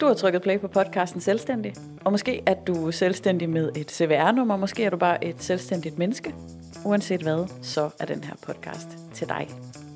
Du har trykket play på podcasten Selvstændig, og måske er du selvstændig med et CVR-nummer, måske er du bare et selvstændigt menneske. Uanset hvad, så er den her podcast til dig.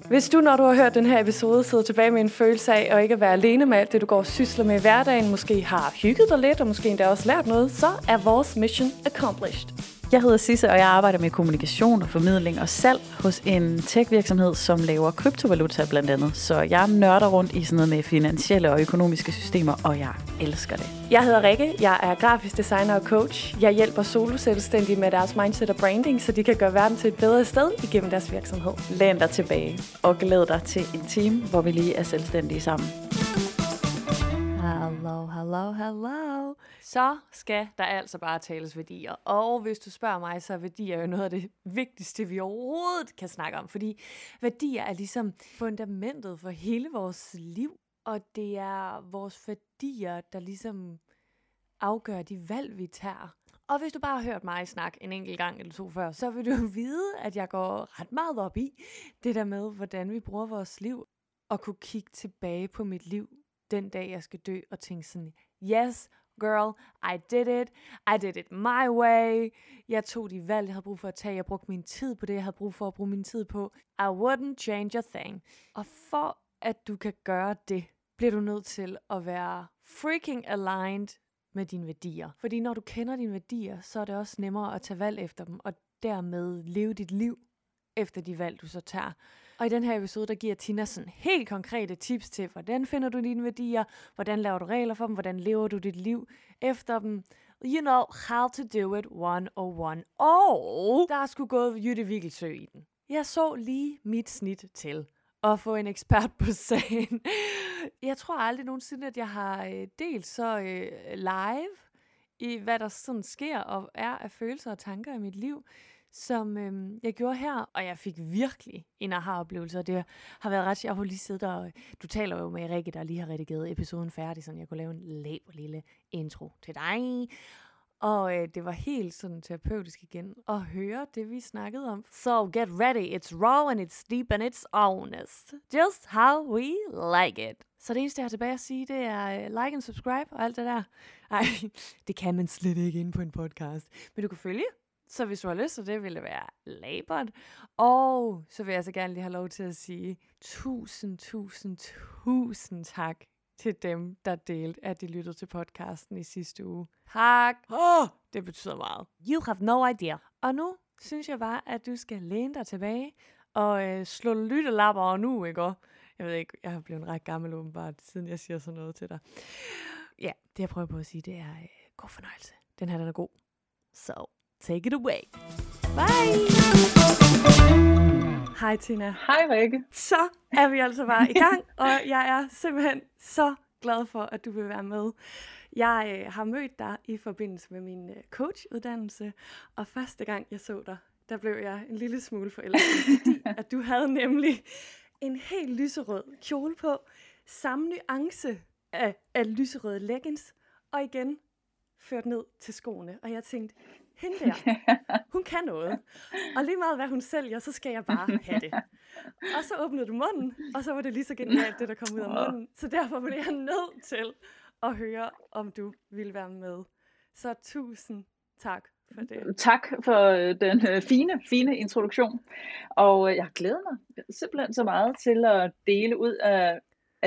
Hvis du, når du har hørt den her episode, sidder tilbage med en følelse af at ikke at være alene med alt det, du går og sysler med i hverdagen, måske har hygget dig lidt, og måske endda også lært noget, så er vores mission accomplished. Jeg hedder Sisse, og jeg arbejder med kommunikation og formidling og salg hos en tech-virksomhed, som laver kryptovaluta blandt andet. Så jeg nørder rundt i sådan noget med finansielle og økonomiske systemer, og jeg elsker det. Jeg hedder Rikke, jeg er grafisk designer og coach. Jeg hjælper solo-selvstændige med deres mindset og branding, så de kan gøre verden til et bedre sted igennem deres virksomhed. Læn dig tilbage og glæd dig til en time, hvor vi lige er selvstændige sammen. Hello, hello, hello. Så skal der altså bare tales værdier. Og hvis du spørger mig, så er værdier jo noget af det vigtigste, vi overhovedet kan snakke om. Fordi værdier er ligesom fundamentet for hele vores liv. Og det er vores værdier, der ligesom afgør de valg, vi tager. Og hvis du bare har hørt mig snakke en enkelt gang eller to før, så vil du vide, at jeg går ret meget op i det der med, hvordan vi bruger vores liv. Og kunne kigge tilbage på mit liv den dag, jeg skal dø, og tænke sådan, yes, girl, I did it. I did it my way. Jeg tog de valg, jeg havde brug for at tage. Jeg brugte min tid på det, jeg havde brug for at bruge min tid på. I wouldn't change a thing. Og for at du kan gøre det, bliver du nødt til at være freaking aligned med dine værdier. Fordi når du kender dine værdier, så er det også nemmere at tage valg efter dem, og dermed leve dit liv efter de valg, du så tager. Og i den her episode, der giver Tina sådan helt konkrete tips til, hvordan finder du dine værdier, hvordan laver du regler for dem, hvordan lever du dit liv efter dem. You know, how to do it one on one. Og der skulle gået Jytte Vigelsø i den. Jeg så lige mit snit til at få en ekspert på sagen. Jeg tror aldrig nogensinde, at jeg har øh, delt så øh, live i, hvad der sådan sker og er af følelser og tanker i mit liv som øhm, jeg gjorde her, og jeg fik virkelig en aha-oplevelse, og det har været ret Jeg har lige siddet der, og, du taler jo med Rikke, der lige har redigeret episoden færdig, så jeg kunne lave en lav lille intro til dig. Og øh, det var helt sådan terapeutisk igen at høre det, vi snakkede om. So get ready, it's raw and it's deep and it's honest. Just how we like it. Så det eneste, jeg har tilbage at sige, det er uh, like and subscribe og alt det der. Ej, det kan man slet ikke ind på en podcast. Men du kan følge så hvis du har lyst til det, vil det være labert. Og så vil jeg så gerne lige have lov til at sige tusind, tusind, tusind tak til dem, der delte, at de lyttede til podcasten i sidste uge. Tak! Oh, det betyder meget. You have no idea. Og nu synes jeg bare, at du skal læne dig tilbage og øh, slå lyttelapper og nu, ikke? Jeg ved ikke, jeg har blevet ret gammel åbenbart, siden jeg siger sådan noget til dig. Ja, det jeg prøver på at sige, det er øh, god fornøjelse. Den her, den er god. Så Take it away. Bye! Hej Tina. Hej Rikke. Så er vi altså bare i gang, og jeg er simpelthen så glad for, at du vil være med. Jeg øh, har mødt dig i forbindelse med min øh, coachuddannelse, og første gang jeg så dig, der blev jeg en lille smule forelsket, fordi at du havde nemlig en helt lyserød kjole på, samme nuance af, af lyserøde leggings, og igen ført ned til skoene. Og jeg tænkte, hende der, hun kan noget. Og lige meget hvad hun sælger, så skal jeg bare have det. Og så åbnede du munden, og så var det lige så genialt, det der kom ud af munden. Så derfor blev jeg nødt til at høre, om du ville være med. Så tusind tak for det. Tak for øh, den øh, fine, fine introduktion. Og øh, jeg glæder mig simpelthen så meget til at dele ud af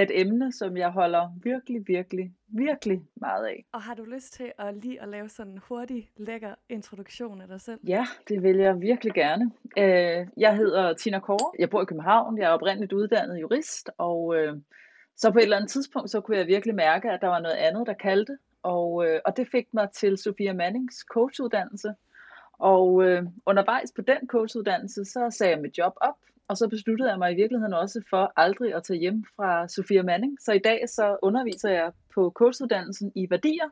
et emne, som jeg holder virkelig, virkelig, virkelig meget af. Og har du lyst til at lige at lave sådan en hurtig, lækker introduktion af dig selv? Ja, det vil jeg virkelig gerne. Øh, jeg hedder Tina Kåre. Jeg bor i København. Jeg er oprindeligt uddannet jurist, og øh, så på et eller andet tidspunkt, så kunne jeg virkelig mærke, at der var noget andet, der kaldte. Og, øh, og det fik mig til Sofia Mannings coachuddannelse. Og undervejs på den coachuddannelse, så sagde jeg mit job op, og så besluttede jeg mig i virkeligheden også for aldrig at tage hjem fra Sofia Manning. Så i dag så underviser jeg på kursuddannelsen i værdier,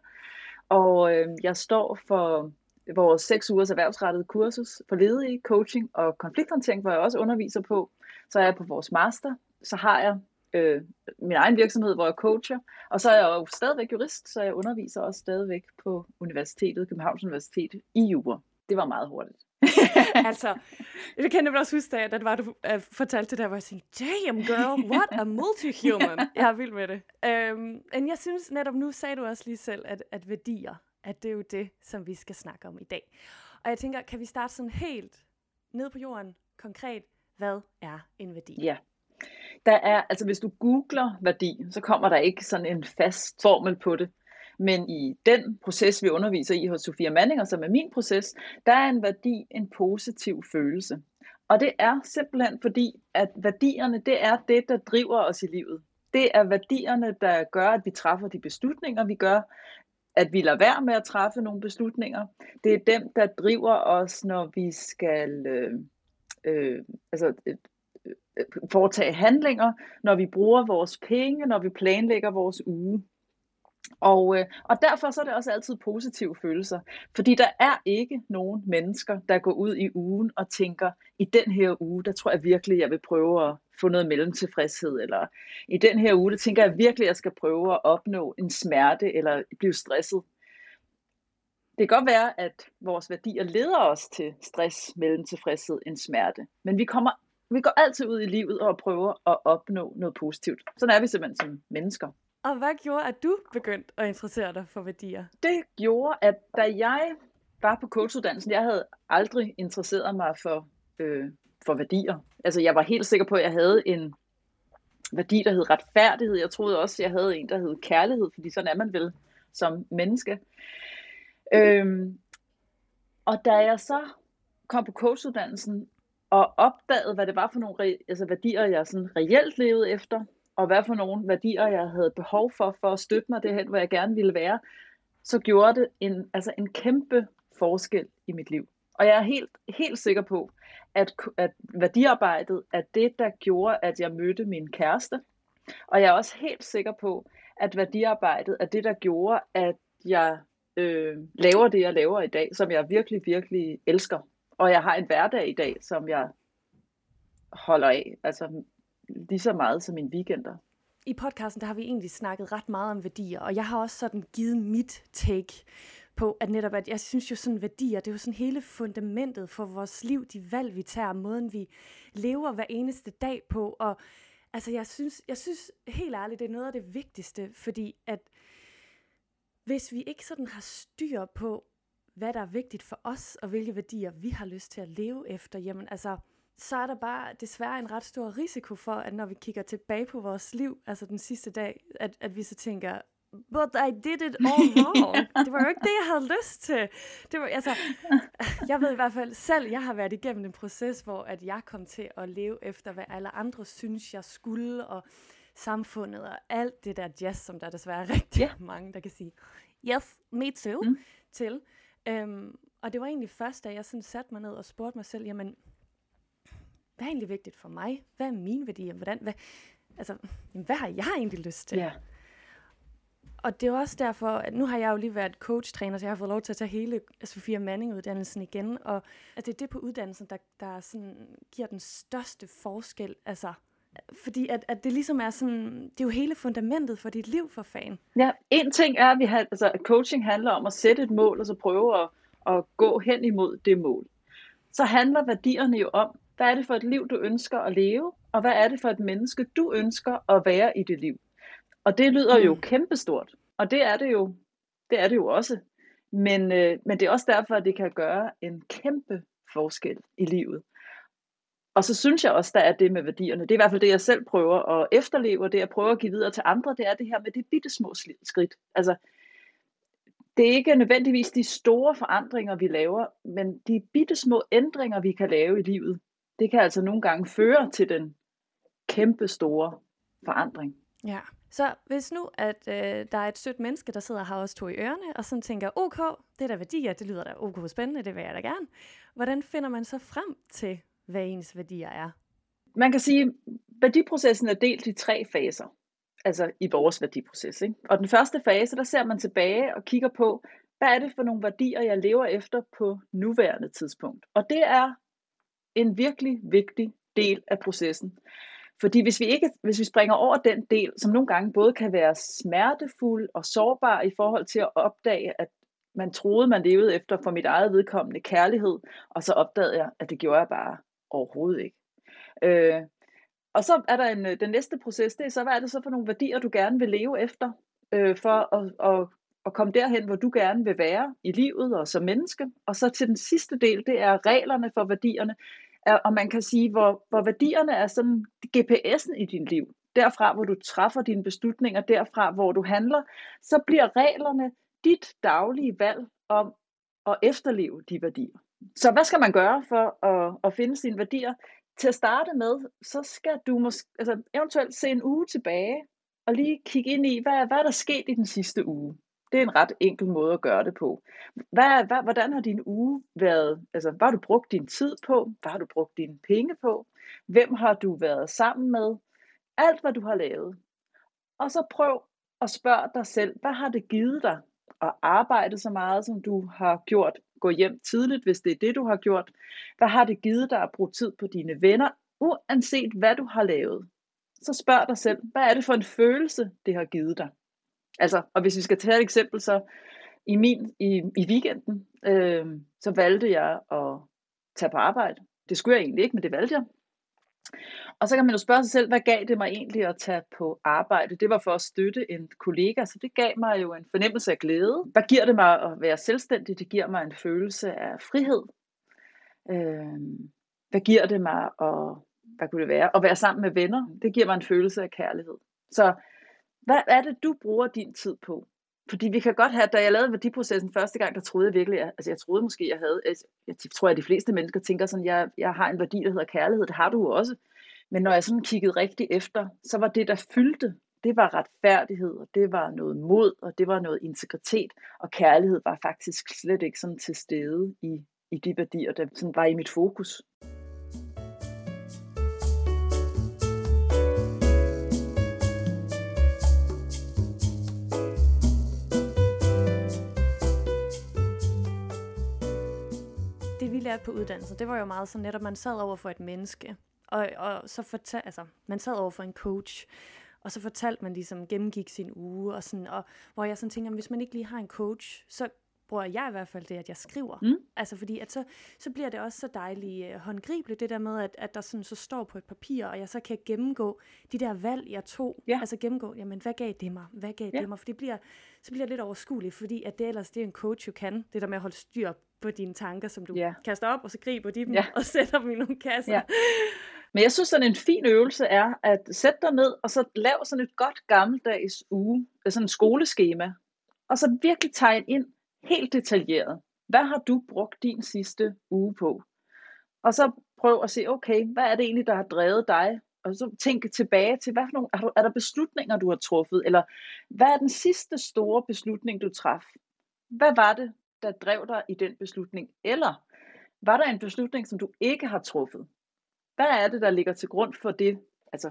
og øh, jeg står for vores seks ugers erhvervsrettede kursus for ledige, coaching og konflikthåndtering, hvor jeg også underviser på. Så er jeg på vores master, så har jeg øh, min egen virksomhed, hvor jeg coacher, og så er jeg jo stadigvæk jurist, så jeg underviser også stadigvæk på universitetet, Københavns Universitet i jura. Det var meget hurtigt. altså, det kan jeg også huske, da, var, du uh, fortalte det der, hvor jeg tænkte, damn girl, what a multi-human. jeg er vild med det. Um, men jeg synes netop, nu sagde du også lige selv, at, at værdier, at det er jo det, som vi skal snakke om i dag. Og jeg tænker, kan vi starte sådan helt ned på jorden, konkret, hvad er en værdi? Ja. Der er, altså hvis du googler værdi, så kommer der ikke sådan en fast formel på det. Men i den proces, vi underviser i hos Sofia Manninger, som er min proces, der er en værdi en positiv følelse. Og det er simpelthen fordi, at værdierne, det er det, der driver os i livet. Det er værdierne, der gør, at vi træffer de beslutninger, vi gør, at vi lader være med at træffe nogle beslutninger. Det er dem, der driver os, når vi skal øh, øh, altså, øh, øh foretage handlinger, når vi bruger vores penge, når vi planlægger vores uge. Og, øh, og derfor så er det også altid positive følelser, fordi der er ikke nogen mennesker, der går ud i ugen og tænker, i den her uge, der tror jeg virkelig, jeg vil prøve at få noget mellemtilfredshed, eller i den her uge, der tænker jeg virkelig, jeg skal prøve at opnå en smerte, eller blive stresset. Det kan godt være, at vores værdier leder os til stress, mellemtilfredshed, en smerte, men vi kommer vi går altid ud i livet og prøver at opnå noget positivt. Sådan er vi simpelthen som mennesker. Og hvad gjorde, at du begyndte at interessere dig for værdier? Det gjorde, at da jeg var på coachuddannelsen, jeg havde aldrig interesseret mig for, øh, for værdier. Altså jeg var helt sikker på, at jeg havde en værdi, der hed retfærdighed. Jeg troede også, at jeg havde en, der hed kærlighed, fordi sådan er man vel som menneske. Øhm, og da jeg så kom på coachuddannelsen og opdagede, hvad det var for nogle altså værdier, jeg sådan reelt levede efter, og hvad for nogle værdier, jeg havde behov for, for at støtte mig derhen, hvor jeg gerne ville være, så gjorde det en, altså en kæmpe forskel i mit liv. Og jeg er helt, helt sikker på, at, at værdiarbejdet er det, der gjorde, at jeg mødte min kæreste. Og jeg er også helt sikker på, at værdiarbejdet er det, der gjorde, at jeg øh, laver det, jeg laver i dag, som jeg virkelig, virkelig elsker. Og jeg har en hverdag i dag, som jeg holder af. Altså lige så meget som mine weekender. I podcasten der har vi egentlig snakket ret meget om værdier, og jeg har også sådan givet mit take på, at netop, at jeg synes jo sådan værdier, det er jo sådan hele fundamentet for vores liv, de valg vi tager, måden vi lever hver eneste dag på, og altså jeg synes, jeg synes helt ærligt, det er noget af det vigtigste, fordi at hvis vi ikke sådan har styr på, hvad der er vigtigt for os, og hvilke værdier vi har lyst til at leve efter, jamen altså, så er der bare desværre en ret stor risiko for, at når vi kigger tilbage på vores liv, altså den sidste dag, at, at vi så tænker, but I did it all wrong. det var jo ikke det, jeg havde lyst til. Det var, altså, jeg ved i hvert fald selv, jeg har været igennem en proces, hvor at jeg kom til at leve efter, hvad alle andre synes, jeg skulle, og samfundet og alt det der jazz, som der desværre er rigtig yeah. mange, der kan sige, yes, me too, mm. til. Um, og det var egentlig først, da jeg sådan satte mig ned og spurgte mig selv, jamen, hvad er egentlig vigtigt for mig? Hvad er mine værdier? Hvordan, hvad, altså, hvad har jeg egentlig lyst til? Ja. Og det er også derfor, at nu har jeg jo lige været coach-træner, så jeg har fået lov til at tage hele Sofia Manning-uddannelsen igen. Og at det er det på uddannelsen, der, der sådan giver den største forskel. Altså, fordi at, at det ligesom er sådan, det er jo hele fundamentet for dit liv for fan. Ja, en ting er, at vi har, altså, coaching handler om at sætte et mål, og så prøve at, at gå hen imod det mål. Så handler værdierne jo om, hvad er det for et liv, du ønsker at leve? Og hvad er det for et menneske, du ønsker at være i det liv? Og det lyder jo mm. kæmpestort. Og det er det jo, det er det jo også. Men, øh, men det er også derfor, at det kan gøre en kæmpe forskel i livet. Og så synes jeg også, der er det med værdierne. Det er i hvert fald det, jeg selv prøver at efterleve, og det jeg prøver at give videre til andre, det er det her med de bitte små skridt. Altså, det er ikke nødvendigvis de store forandringer, vi laver, men de bitte små ændringer, vi kan lave i livet, det kan altså nogle gange føre til den kæmpe store forandring. Ja, så hvis nu, at øh, der er et sødt menneske, der sidder og har også to i ørerne, og sådan tænker, ok, det der værdier, det lyder da ok spændende, det vil jeg da gerne. Hvordan finder man så frem til, hvad ens værdier er? Man kan sige, at værdiprocessen er delt i tre faser, altså i vores værdiproces. Ikke? Og den første fase, der ser man tilbage og kigger på, hvad er det for nogle værdier, jeg lever efter på nuværende tidspunkt. Og det er en virkelig vigtig del af processen. Fordi hvis vi, ikke, hvis vi springer over den del, som nogle gange både kan være smertefuld og sårbar i forhold til at opdage, at man troede, man levede efter for mit eget vedkommende kærlighed, og så opdagede jeg, at det gjorde jeg bare overhovedet ikke. Øh, og så er der en, øh, den næste proces, det er så, hvad er det så for nogle værdier, du gerne vil leve efter, øh, for at, at, at komme derhen, hvor du gerne vil være i livet og som menneske. Og så til den sidste del, det er reglerne for værdierne, og man kan sige, hvor, hvor værdierne er sådan GPS'en i dit liv. Derfra, hvor du træffer dine beslutninger, derfra, hvor du handler, så bliver reglerne dit daglige valg om at efterleve de værdier. Så hvad skal man gøre for at, at finde sine værdier? Til at starte med, så skal du måske, altså eventuelt se en uge tilbage, og lige kigge ind i, hvad, hvad er der sket i den sidste uge? Det er en ret enkel måde at gøre det på. Hvad, hvad, hvordan har din uge været? Altså, hvad har du brugt din tid på? Hvad har du brugt dine penge på? Hvem har du været sammen med? Alt, hvad du har lavet. Og så prøv at spørge dig selv, hvad har det givet dig at arbejde så meget, som du har gjort? Gå hjem tidligt, hvis det er det, du har gjort. Hvad har det givet dig at bruge tid på dine venner, uanset hvad du har lavet? Så spørg dig selv, hvad er det for en følelse, det har givet dig? Altså, og hvis vi skal tage et eksempel, så i min i, i weekenden, øh, så valgte jeg at tage på arbejde. Det skulle jeg egentlig ikke, men det valgte jeg. Og så kan man jo spørge sig selv, hvad gav det mig egentlig at tage på arbejde? Det var for at støtte en kollega, så det gav mig jo en fornemmelse af glæde. Hvad giver det mig at være selvstændig? Det giver mig en følelse af frihed. Øh, hvad giver det mig at, hvad kunne det være, at være sammen med venner? Det giver mig en følelse af kærlighed. Så hvad er det, du bruger din tid på? Fordi vi kan godt have, da jeg lavede værdiprocessen første gang, der troede jeg virkelig, altså jeg troede måske, jeg havde, jeg tror, at de fleste mennesker tænker sådan, jeg, jeg har en værdi, der hedder kærlighed, det har du også. Men når jeg sådan kiggede rigtig efter, så var det, der fyldte, det var retfærdighed, og det var noget mod, og det var noget integritet, og kærlighed var faktisk slet ikke sådan til stede i, i de værdier, der sådan var i mit fokus. Lærte på uddannelsen, det var jo meget sådan netop, man sad over for et menneske, og, og så fortal, altså, man sad over for en coach, og så fortalte man ligesom, gennemgik sin uge, og, sådan, og hvor jeg sådan tænker, hvis man ikke lige har en coach, så bruger jeg i hvert fald det, at jeg skriver. Mm. Altså fordi, at så, så bliver det også så dejligt uh, håndgribeligt, det der med, at, at der sådan så står på et papir, og jeg så kan gennemgå de der valg, jeg tog. Ja. Altså gennemgå, jamen hvad gav det mig? Hvad gav ja. det mig? For det bliver, så bliver det lidt overskueligt, fordi at det ellers, det er en coach jo kan, det der med at holde styr på dine tanker, som du ja. kaster op, og så griber de dem, ja. og sætter dem i nogle kasser. Ja. Men jeg synes, sådan en fin øvelse er, at sætte dig ned, og så lav sådan et godt gammeldags uge, sådan en skoleskema, og så virkelig tegne ind helt detaljeret. Hvad har du brugt din sidste uge på? Og så prøv at se, okay, hvad er det egentlig, der har drevet dig? Og så tænk tilbage til, hvad for nogle, er, er der beslutninger, du har truffet? Eller hvad er den sidste store beslutning, du traf? Hvad var det, der drev dig i den beslutning? Eller var der en beslutning, som du ikke har truffet? Hvad er det, der ligger til grund for det? Altså,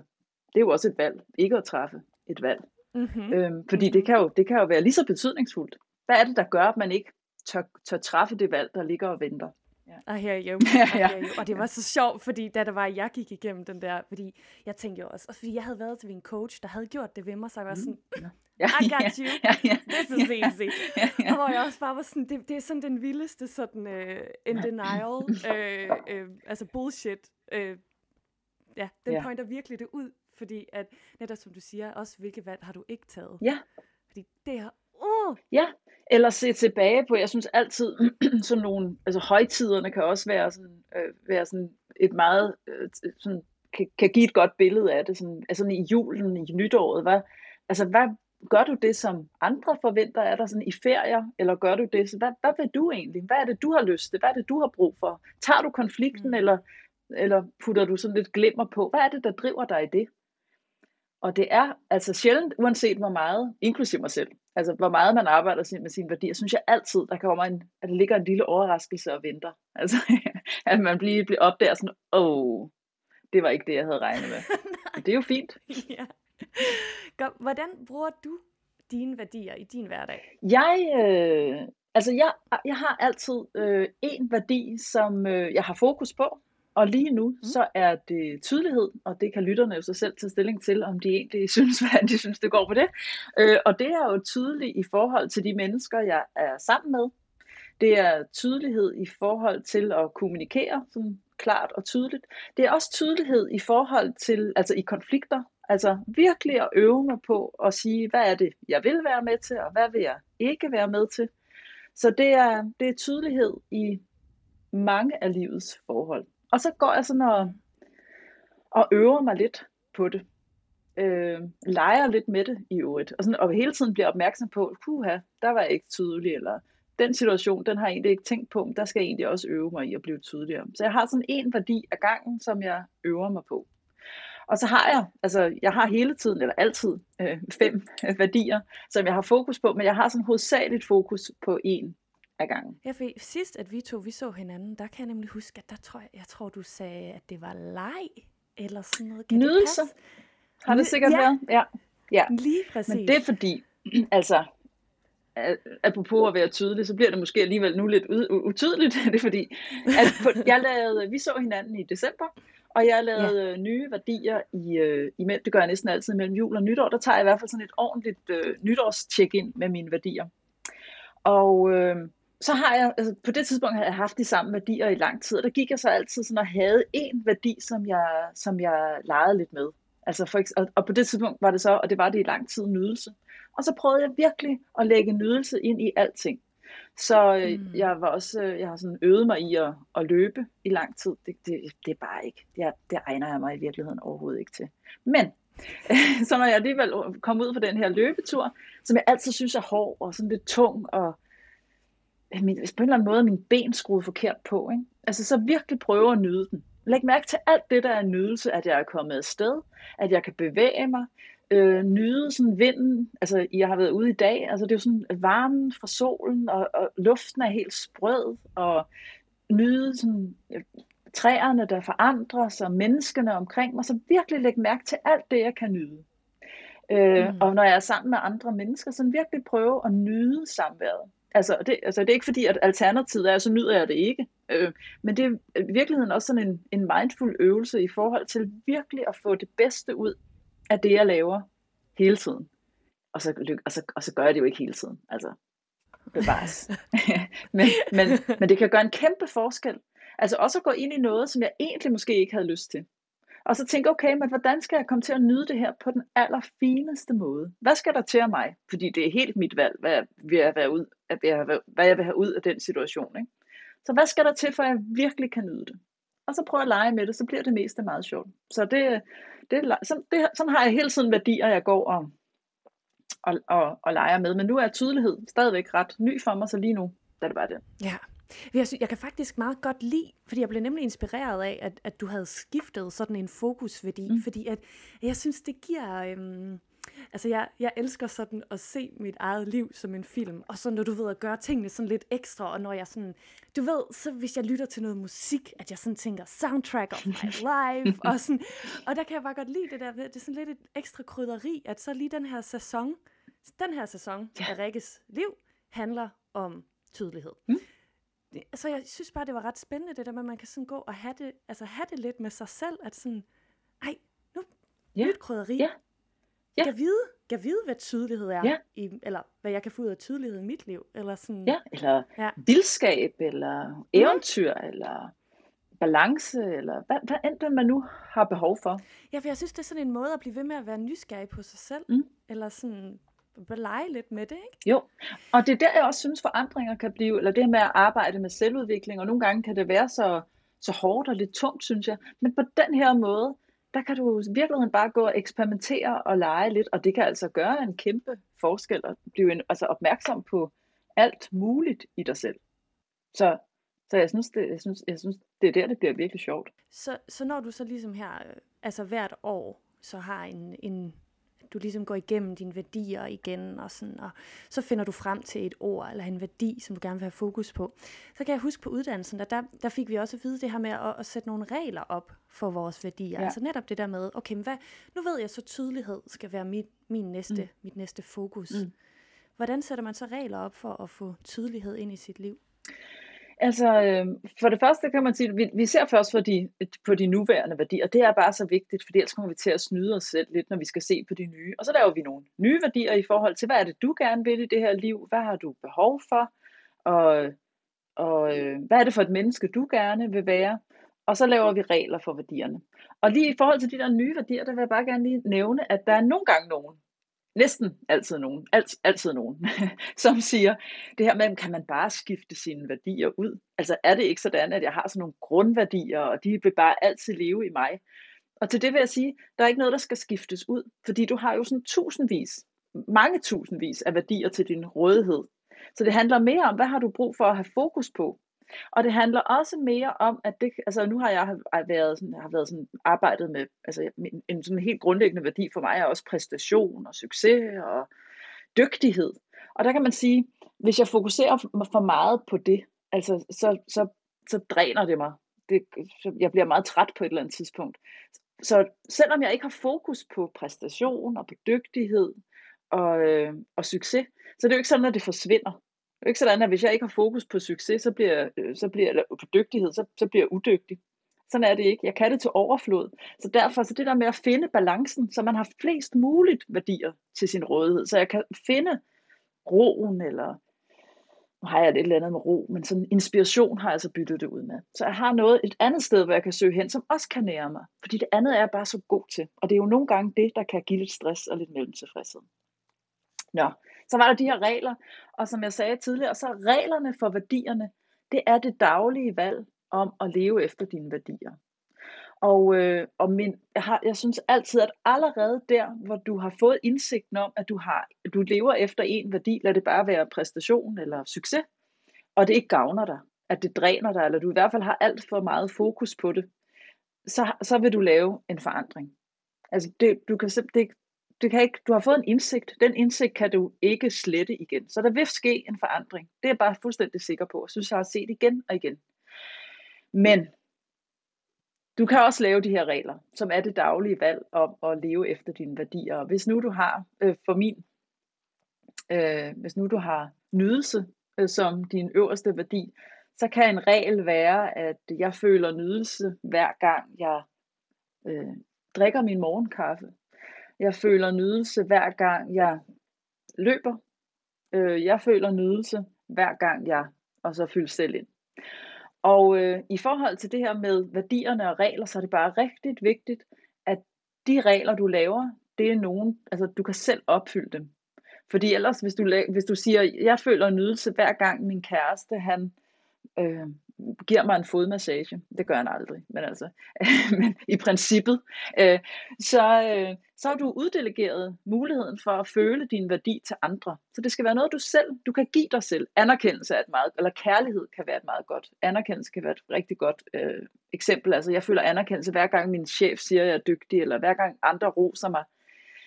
det er jo også et valg, ikke at træffe et valg. Mm-hmm. Øhm, fordi det kan, jo, det kan jo være lige så betydningsfuldt. Hvad er det, der gør, at man ikke tør, tør træffe det valg, der ligger og venter? Ja. I hear you. I hear you. Og det var så sjovt, fordi da det var, jeg gik igennem den der, fordi jeg tænkte jo også, og fordi jeg havde været til en coach, der havde gjort det ved mig, så jeg var sådan, mm. I got you. Yeah, yeah. This is easy. Yeah, yeah. Og hvor jeg også bare var sådan, det, det er sådan den vildeste sådan uh, in denial, uh, uh, altså bullshit. Uh, ja, den yeah. pointer virkelig det ud, fordi at, netop som du siger, også hvilke valg har du ikke taget? Ja. Fordi det har, uh. Ja, eller se tilbage på, jeg synes altid, sådan nogle, altså højtiderne kan også være sådan, øh, være sådan et meget, øh, sådan, kan, kan give et godt billede af det, sådan, altså i julen, i nytåret, hvad, altså hvad, gør du det, som andre forventer af dig sådan i ferier, eller gør du det, så hvad, hvad vil du egentlig? Hvad er det, du har lyst til? Hvad er det, du har brug for? Tager du konflikten, mm. eller, eller putter du sådan lidt glimmer på? Hvad er det, der driver dig i det? Og det er altså sjældent, uanset hvor meget, inklusive mig selv, altså hvor meget man arbejder med sine værdier, synes jeg altid, der kommer en, at der ligger en lille overraskelse og venter. Altså, at man bliver, bliver opdager sådan, åh, oh, det var ikke det, jeg havde regnet med. det er jo fint. ja. Hvordan bruger du dine værdier i din hverdag? Jeg, øh, altså jeg, jeg har altid øh, en værdi, som øh, jeg har fokus på. Og lige nu, mm. så er det tydelighed, og det kan lytterne jo så selv tage stilling til, om de egentlig synes, hvordan de synes, det går på det. Øh, og det er jo tydeligt i forhold til de mennesker, jeg er sammen med. Det er tydelighed i forhold til at kommunikere sådan klart og tydeligt. Det er også tydelighed i forhold til, altså i konflikter, altså virkelig at øve mig på at sige, hvad er det, jeg vil være med til, og hvad vil jeg ikke være med til. Så det er, det er tydelighed i mange af livets forhold. Og så går jeg sådan og, og øver mig lidt på det. Øh, leger lidt med det i øvrigt. Og, sådan, og hele tiden bliver opmærksom på, puha, der var jeg ikke tydelig, eller den situation, den har jeg egentlig ikke tænkt på, men der skal jeg egentlig også øve mig i at blive tydeligere. Så jeg har sådan en værdi af gangen, som jeg øver mig på. Og så har jeg, altså jeg har hele tiden, eller altid, øh, fem værdier, som jeg har fokus på, men jeg har sådan hovedsageligt fokus på en af gangen. Ja, for sidst, at vi to vi så hinanden, der kan jeg nemlig huske, at der tror jeg, jeg tror, du sagde, at det var leg, eller sådan noget. Kan Nydelse. Det har det sikkert ja. været? Ja. ja. Lige præcis. Men det er fordi, altså, apropos at være tydelig, så bliver det måske alligevel nu lidt utydeligt. det er fordi, at jeg lavede, vi så hinanden i december, og jeg lavede ja. nye værdier i, øh, imellem, det gør jeg næsten altid mellem jul og nytår, der tager jeg i hvert fald sådan et ordentligt øh, nytårscheck-in med mine værdier. Og øh, så har jeg, altså på det tidspunkt havde jeg haft de samme værdier i lang tid, og der gik jeg så altid sådan og havde en værdi, som jeg, som jeg legede lidt med. Altså for, og, og på det tidspunkt var det så, og det var det i lang tid, nydelse. Og så prøvede jeg virkelig at lægge nydelse ind i alting. Så øh, mm. jeg var også, øh, jeg har sådan øvet mig i at, at løbe i lang tid. Det, det, det er bare ikke, det, er, det egner jeg mig i virkeligheden overhovedet ikke til. Men, så når jeg alligevel kom ud på den her løbetur, som jeg altid synes er hård og sådan lidt tung, og min, på en eller anden måde min ben skruet forkert på, ikke? altså så virkelig prøve at nyde den. Læg mærke til alt det, der er nydelse, at jeg er kommet afsted, at jeg kan bevæge mig, øh, nyde sådan vinden, altså jeg har været ude i dag, altså det er jo sådan varmen fra solen, og, og luften er helt sprød, og nyde sådan øh, træerne, der forandrer sig, menneskene omkring mig, så virkelig lægge mærke til alt det, jeg kan nyde. Øh, mm. Og når jeg er sammen med andre mennesker, så virkelig prøve at nyde samværet. Altså det, altså det er ikke fordi, at alternativet er, så nyder jeg det ikke. Øh, men det er i virkeligheden også sådan en, en mindful øvelse i forhold til virkelig at få det bedste ud af det, jeg laver hele tiden. Og så, og så, og så gør jeg det jo ikke hele tiden. Altså, bevares. men, men, men det kan gøre en kæmpe forskel. Altså også at gå ind i noget, som jeg egentlig måske ikke havde lyst til. Og så tænke, okay, men hvordan skal jeg komme til at nyde det her på den allerfineste måde? Hvad skal der til af mig? Fordi det er helt mit valg, hvad jeg vil have ud, hvad jeg vil have ud af den situation. Ikke? Så hvad skal der til, for at jeg virkelig kan nyde det? Og så prøver jeg at lege med det, så bliver det meste meget sjovt. Så det, det, sådan, det, sådan har jeg hele tiden værdier, jeg går og, og, og, og leger med. Men nu er tydelighed stadigvæk ret ny for mig, så lige nu der er det bare det. Ja. Jeg, jeg kan faktisk meget godt lide, fordi jeg blev nemlig inspireret af, at, at du havde skiftet sådan en fokusværdi, mm. fordi at, jeg synes, det giver... Øhm, Altså, jeg, jeg elsker sådan at se mit eget liv som en film, og så når du ved at gøre tingene sådan lidt ekstra, og når jeg sådan, du ved, så hvis jeg lytter til noget musik, at jeg sådan tænker, soundtrack of my life, og sådan, og der kan jeg bare godt lide det der, det er sådan lidt et ekstra krydderi, at så lige den her sæson, den her sæson ja. af Rikkes liv, handler om tydelighed. Mm. Så jeg synes bare, det var ret spændende, det der med, at man kan sådan gå og have det, altså have det lidt med sig selv, at sådan, ej, nu, ja. nyt krydderi, ja ja. kan vide, kan vide, hvad tydelighed er, ja. i, eller hvad jeg kan få ud af tydelighed i mit liv. Eller, sådan, ja, eller ja. vildskab, eller eventyr, mm. eller balance, eller hvad, hvad enten man nu har behov for. Ja, for jeg synes, det er sådan en måde at blive ved med at være nysgerrig på sig selv, mm. eller sådan lege lidt med det, ikke? Jo, og det er der, jeg også synes, forandringer kan blive, eller det med at arbejde med selvudvikling, og nogle gange kan det være så, så hårdt og lidt tungt, synes jeg. Men på den her måde, der kan du i virkeligheden bare gå og eksperimentere og lege lidt, og det kan altså gøre en kæmpe forskel at blive en, altså opmærksom på alt muligt i dig selv. Så, så jeg, synes, det, jeg, synes, jeg synes, det er der, det bliver virkelig sjovt. Så, så når du så ligesom her, altså hvert år, så har en, en du ligesom går igennem dine værdier igen, og, sådan, og så finder du frem til et ord eller en værdi, som du gerne vil have fokus på. Så kan jeg huske på uddannelsen, der, der, der fik vi også at vide det her med at, at sætte nogle regler op for vores værdier. Ja. Altså netop det der med, okay, hvad, nu ved jeg så tydelighed skal være mit, min næste, mm. mit næste fokus. Mm. Hvordan sætter man så regler op for at få tydelighed ind i sit liv? Altså, øh, for det første kan man sige, at vi, vi ser først på de, på de nuværende værdier. Det er bare så vigtigt, for ellers kommer vi til at snyde os selv lidt, når vi skal se på de nye. Og så laver vi nogle nye værdier i forhold til, hvad er det, du gerne vil i det her liv? Hvad har du behov for? Og, og øh, hvad er det for et menneske, du gerne vil være? Og så laver vi regler for værdierne. Og lige i forhold til de der nye værdier, der vil jeg bare gerne lige nævne, at der er nogle gange nogen, næsten altid nogen, alt, altid nogen, som siger, det her med, kan man bare skifte sine værdier ud? Altså er det ikke sådan, at jeg har sådan nogle grundværdier, og de vil bare altid leve i mig? Og til det vil jeg sige, der er ikke noget, der skal skiftes ud, fordi du har jo sådan tusindvis, mange tusindvis af værdier til din rådighed. Så det handler mere om, hvad har du brug for at have fokus på? Og det handler også mere om, at det, altså nu har jeg været sådan, har været sådan arbejdet med, altså en, en sådan helt grundlæggende værdi for mig er også præstation og succes og dygtighed. Og der kan man sige, hvis jeg fokuserer for meget på det, altså så, så, så dræner det mig. Det, jeg bliver meget træt på et eller andet tidspunkt. Så selvom jeg ikke har fokus på præstation og på dygtighed og, øh, og succes, så det er jo ikke sådan, at det forsvinder er ikke sådan, at hvis jeg ikke har fokus på succes, så bliver, øh, så bliver eller på dygtighed, så, så bliver jeg udygtig. Sådan er det ikke. Jeg kan det til overflod. Så derfor så det der med at finde balancen, så man har flest muligt værdier til sin rådighed. Så jeg kan finde roen, eller nu har jeg et eller andet med ro, men sådan inspiration har jeg altså byttet det ud med. Så jeg har noget et andet sted, hvor jeg kan søge hen, som også kan nære mig. Fordi det andet er jeg bare så god til. Og det er jo nogle gange det, der kan give lidt stress og lidt mellemtilfredshed. Nå, så var der de her regler, og som jeg sagde tidligere, så reglerne for værdierne, det er det daglige valg om at leve efter dine værdier. Og, øh, og min, jeg, har, jeg synes altid, at allerede der, hvor du har fået indsigten om, at du, har, du lever efter en værdi, lad det bare være præstation eller succes, og det ikke gavner dig, at det dræner dig, eller du i hvert fald har alt for meget fokus på det, så, så vil du lave en forandring. Altså det, du kan det, du, kan ikke, du har fået en indsigt. Den indsigt kan du ikke slette igen. Så der vil ske en forandring. Det er jeg bare fuldstændig sikker på. Jeg synes, jeg har set igen og igen. Men du kan også lave de her regler, som er det daglige valg om at leve efter dine værdier. Hvis nu du har, øh, for min, øh, hvis nu du har nydelse øh, som din øverste værdi, så kan en regel være, at jeg føler nydelse hver gang jeg øh, drikker min morgenkaffe. Jeg føler nydelse hver gang jeg løber. Øh, jeg føler nydelse hver gang jeg, og så fylder selv ind. Og øh, i forhold til det her med værdierne og regler, så er det bare rigtig vigtigt, at de regler, du laver, det er nogen, altså du kan selv opfylde dem. Fordi ellers, hvis du, hvis du siger, jeg føler nydelse hver gang min kæreste, han øh, giver mig en fodmassage. Det gør han aldrig, men altså, men i princippet, øh, så, øh, så har du uddelegeret muligheden for at føle din værdi til andre. Så det skal være noget, du selv, du kan give dig selv. Anerkendelse er et meget, eller kærlighed kan være et meget godt, anerkendelse kan være et rigtig godt øh, eksempel. Altså, jeg føler anerkendelse hver gang min chef siger, at jeg er dygtig, eller hver gang andre roser mig.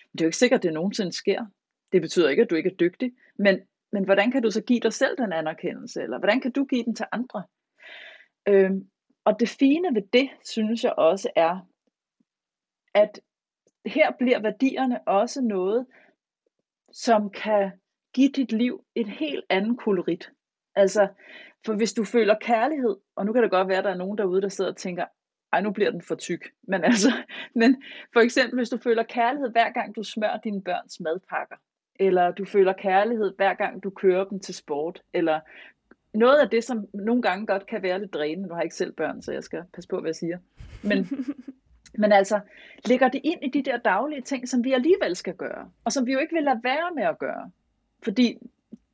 Men det er jo ikke sikkert, at det nogensinde sker. Det betyder ikke, at du ikke er dygtig, men, men hvordan kan du så give dig selv den anerkendelse, eller hvordan kan du give den til andre? Øhm, og det fine ved det, synes jeg også er, at her bliver værdierne også noget, som kan give dit liv et helt andet kolorit. Altså, for hvis du føler kærlighed, og nu kan det godt være, at der er nogen derude, der sidder og tænker, ej, nu bliver den for tyk. Men altså, men for eksempel, hvis du føler kærlighed hver gang du smører dine børns madpakker, eller du føler kærlighed hver gang du kører dem til sport, eller noget af det, som nogle gange godt kan være lidt drænende, nu har jeg ikke selv børn, så jeg skal passe på, hvad jeg siger, men, men altså, lægger det ind i de der daglige ting, som vi alligevel skal gøre, og som vi jo ikke vil lade være med at gøre, fordi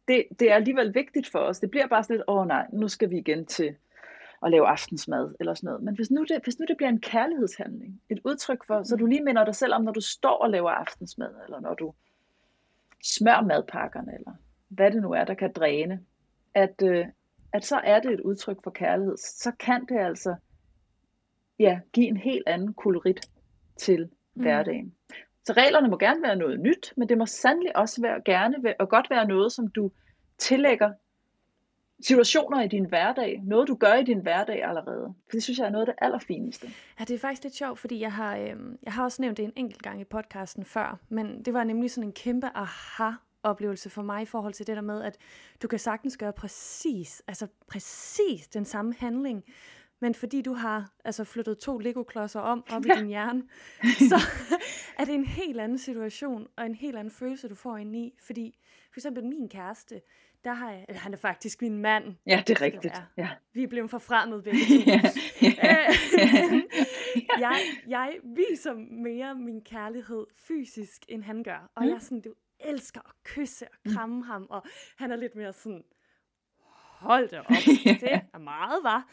det, det er alligevel vigtigt for os. Det bliver bare sådan lidt, åh oh, nej, nu skal vi igen til at lave aftensmad eller sådan noget. Men hvis nu, det, hvis nu det bliver en kærlighedshandling, et udtryk for, så du lige minder dig selv om, når du står og laver aftensmad, eller når du smør madpakkerne, eller hvad det nu er, der kan dræne, at, øh, at så er det et udtryk for kærlighed. Så kan det altså ja, give en helt anden kolorit til mm. hverdagen. Så reglerne må gerne være noget nyt, men det må sandelig også være, gerne være, og godt være noget, som du tillægger situationer i din hverdag, noget du gør i din hverdag allerede. For det synes jeg er noget af det allerfineste. Ja, det er faktisk lidt sjovt, fordi jeg har, øh, jeg har også nævnt det en enkelt gang i podcasten før, men det var nemlig sådan en kæmpe aha oplevelse for mig i forhold til det der med, at du kan sagtens gøre præcis, altså præcis den samme handling, men fordi du har altså flyttet to Lego-klodser om op i din hjerne, så er det en helt anden situation, og en helt anden følelse, du får ind i. Fordi for eksempel min kæreste, der har jeg, eller han er faktisk min mand. Ja, det er rigtigt. Ja. Vi er blevet forfremmet begge to. ja, ja, ja. jeg, jeg viser mere min kærlighed fysisk, end han gør. Og mm. jeg er sådan, du elsker at kysse og mm. kramme mm. ham, og han er lidt mere sådan, hold da op, det er meget, var.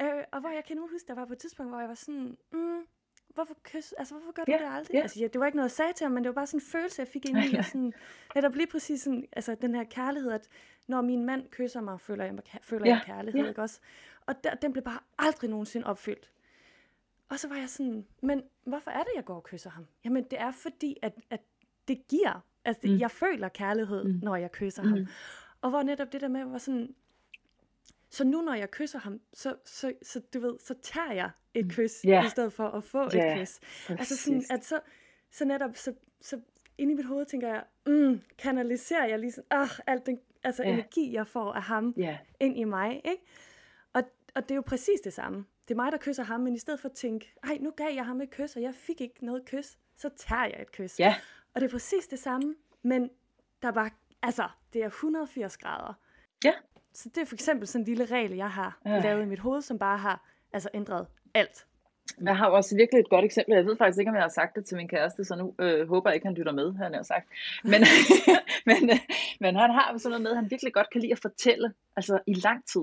Øh, og hvor jeg kan nu huske, der var på et tidspunkt, hvor jeg var sådan, mm, hvorfor, kys, altså, hvorfor gør du ja, det aldrig? Ja. Altså, ja, det var ikke noget, jeg sagde til ham, men det var bare sådan en følelse, jeg fik ind i, og sådan, netop lige præcis sådan, altså, den her kærlighed, at når min mand kysser mig, føler jeg, føler ja, jeg kærlighed, ja. ikke også? Og der, den blev bare aldrig nogensinde opfyldt. Og så var jeg sådan, men hvorfor er det, jeg går og kysser ham? Jamen, det er fordi, at, at det giver, altså, mm. jeg føler kærlighed, mm. når jeg kysser mm. ham. Og hvor netop det der med, var sådan, så nu når jeg kysser ham, så, så, så du ved, så tager jeg et mm. kys, yeah. i stedet for at få yeah. et kys. Præcis. Altså sådan, at så, så netop, så, så inde i mit hoved tænker jeg, mm, kanaliserer jeg lige sådan, ah, alt den altså yeah. energi, jeg får af ham, yeah. ind i mig, ikke? Og, og det er jo præcis det samme. Det er mig, der kysser ham, men i stedet for at tænke, ej, nu gav jeg ham et kys, og jeg fik ikke noget kys, så tager jeg et kys. Yeah. Og det er præcis det samme, men der er bare, altså, det er 180 grader. Ja. Så det er for eksempel sådan en lille regel, jeg har ja. lavet i mit hoved, som bare har altså ændret alt. Jeg har også virkelig et godt eksempel. Jeg ved faktisk ikke, om jeg har sagt det til min kæreste, så nu øh, håber jeg ikke, han lytter med, han har sagt. Men, men, øh, men han har sådan noget med, at han virkelig godt kan lide at fortælle, altså i lang tid.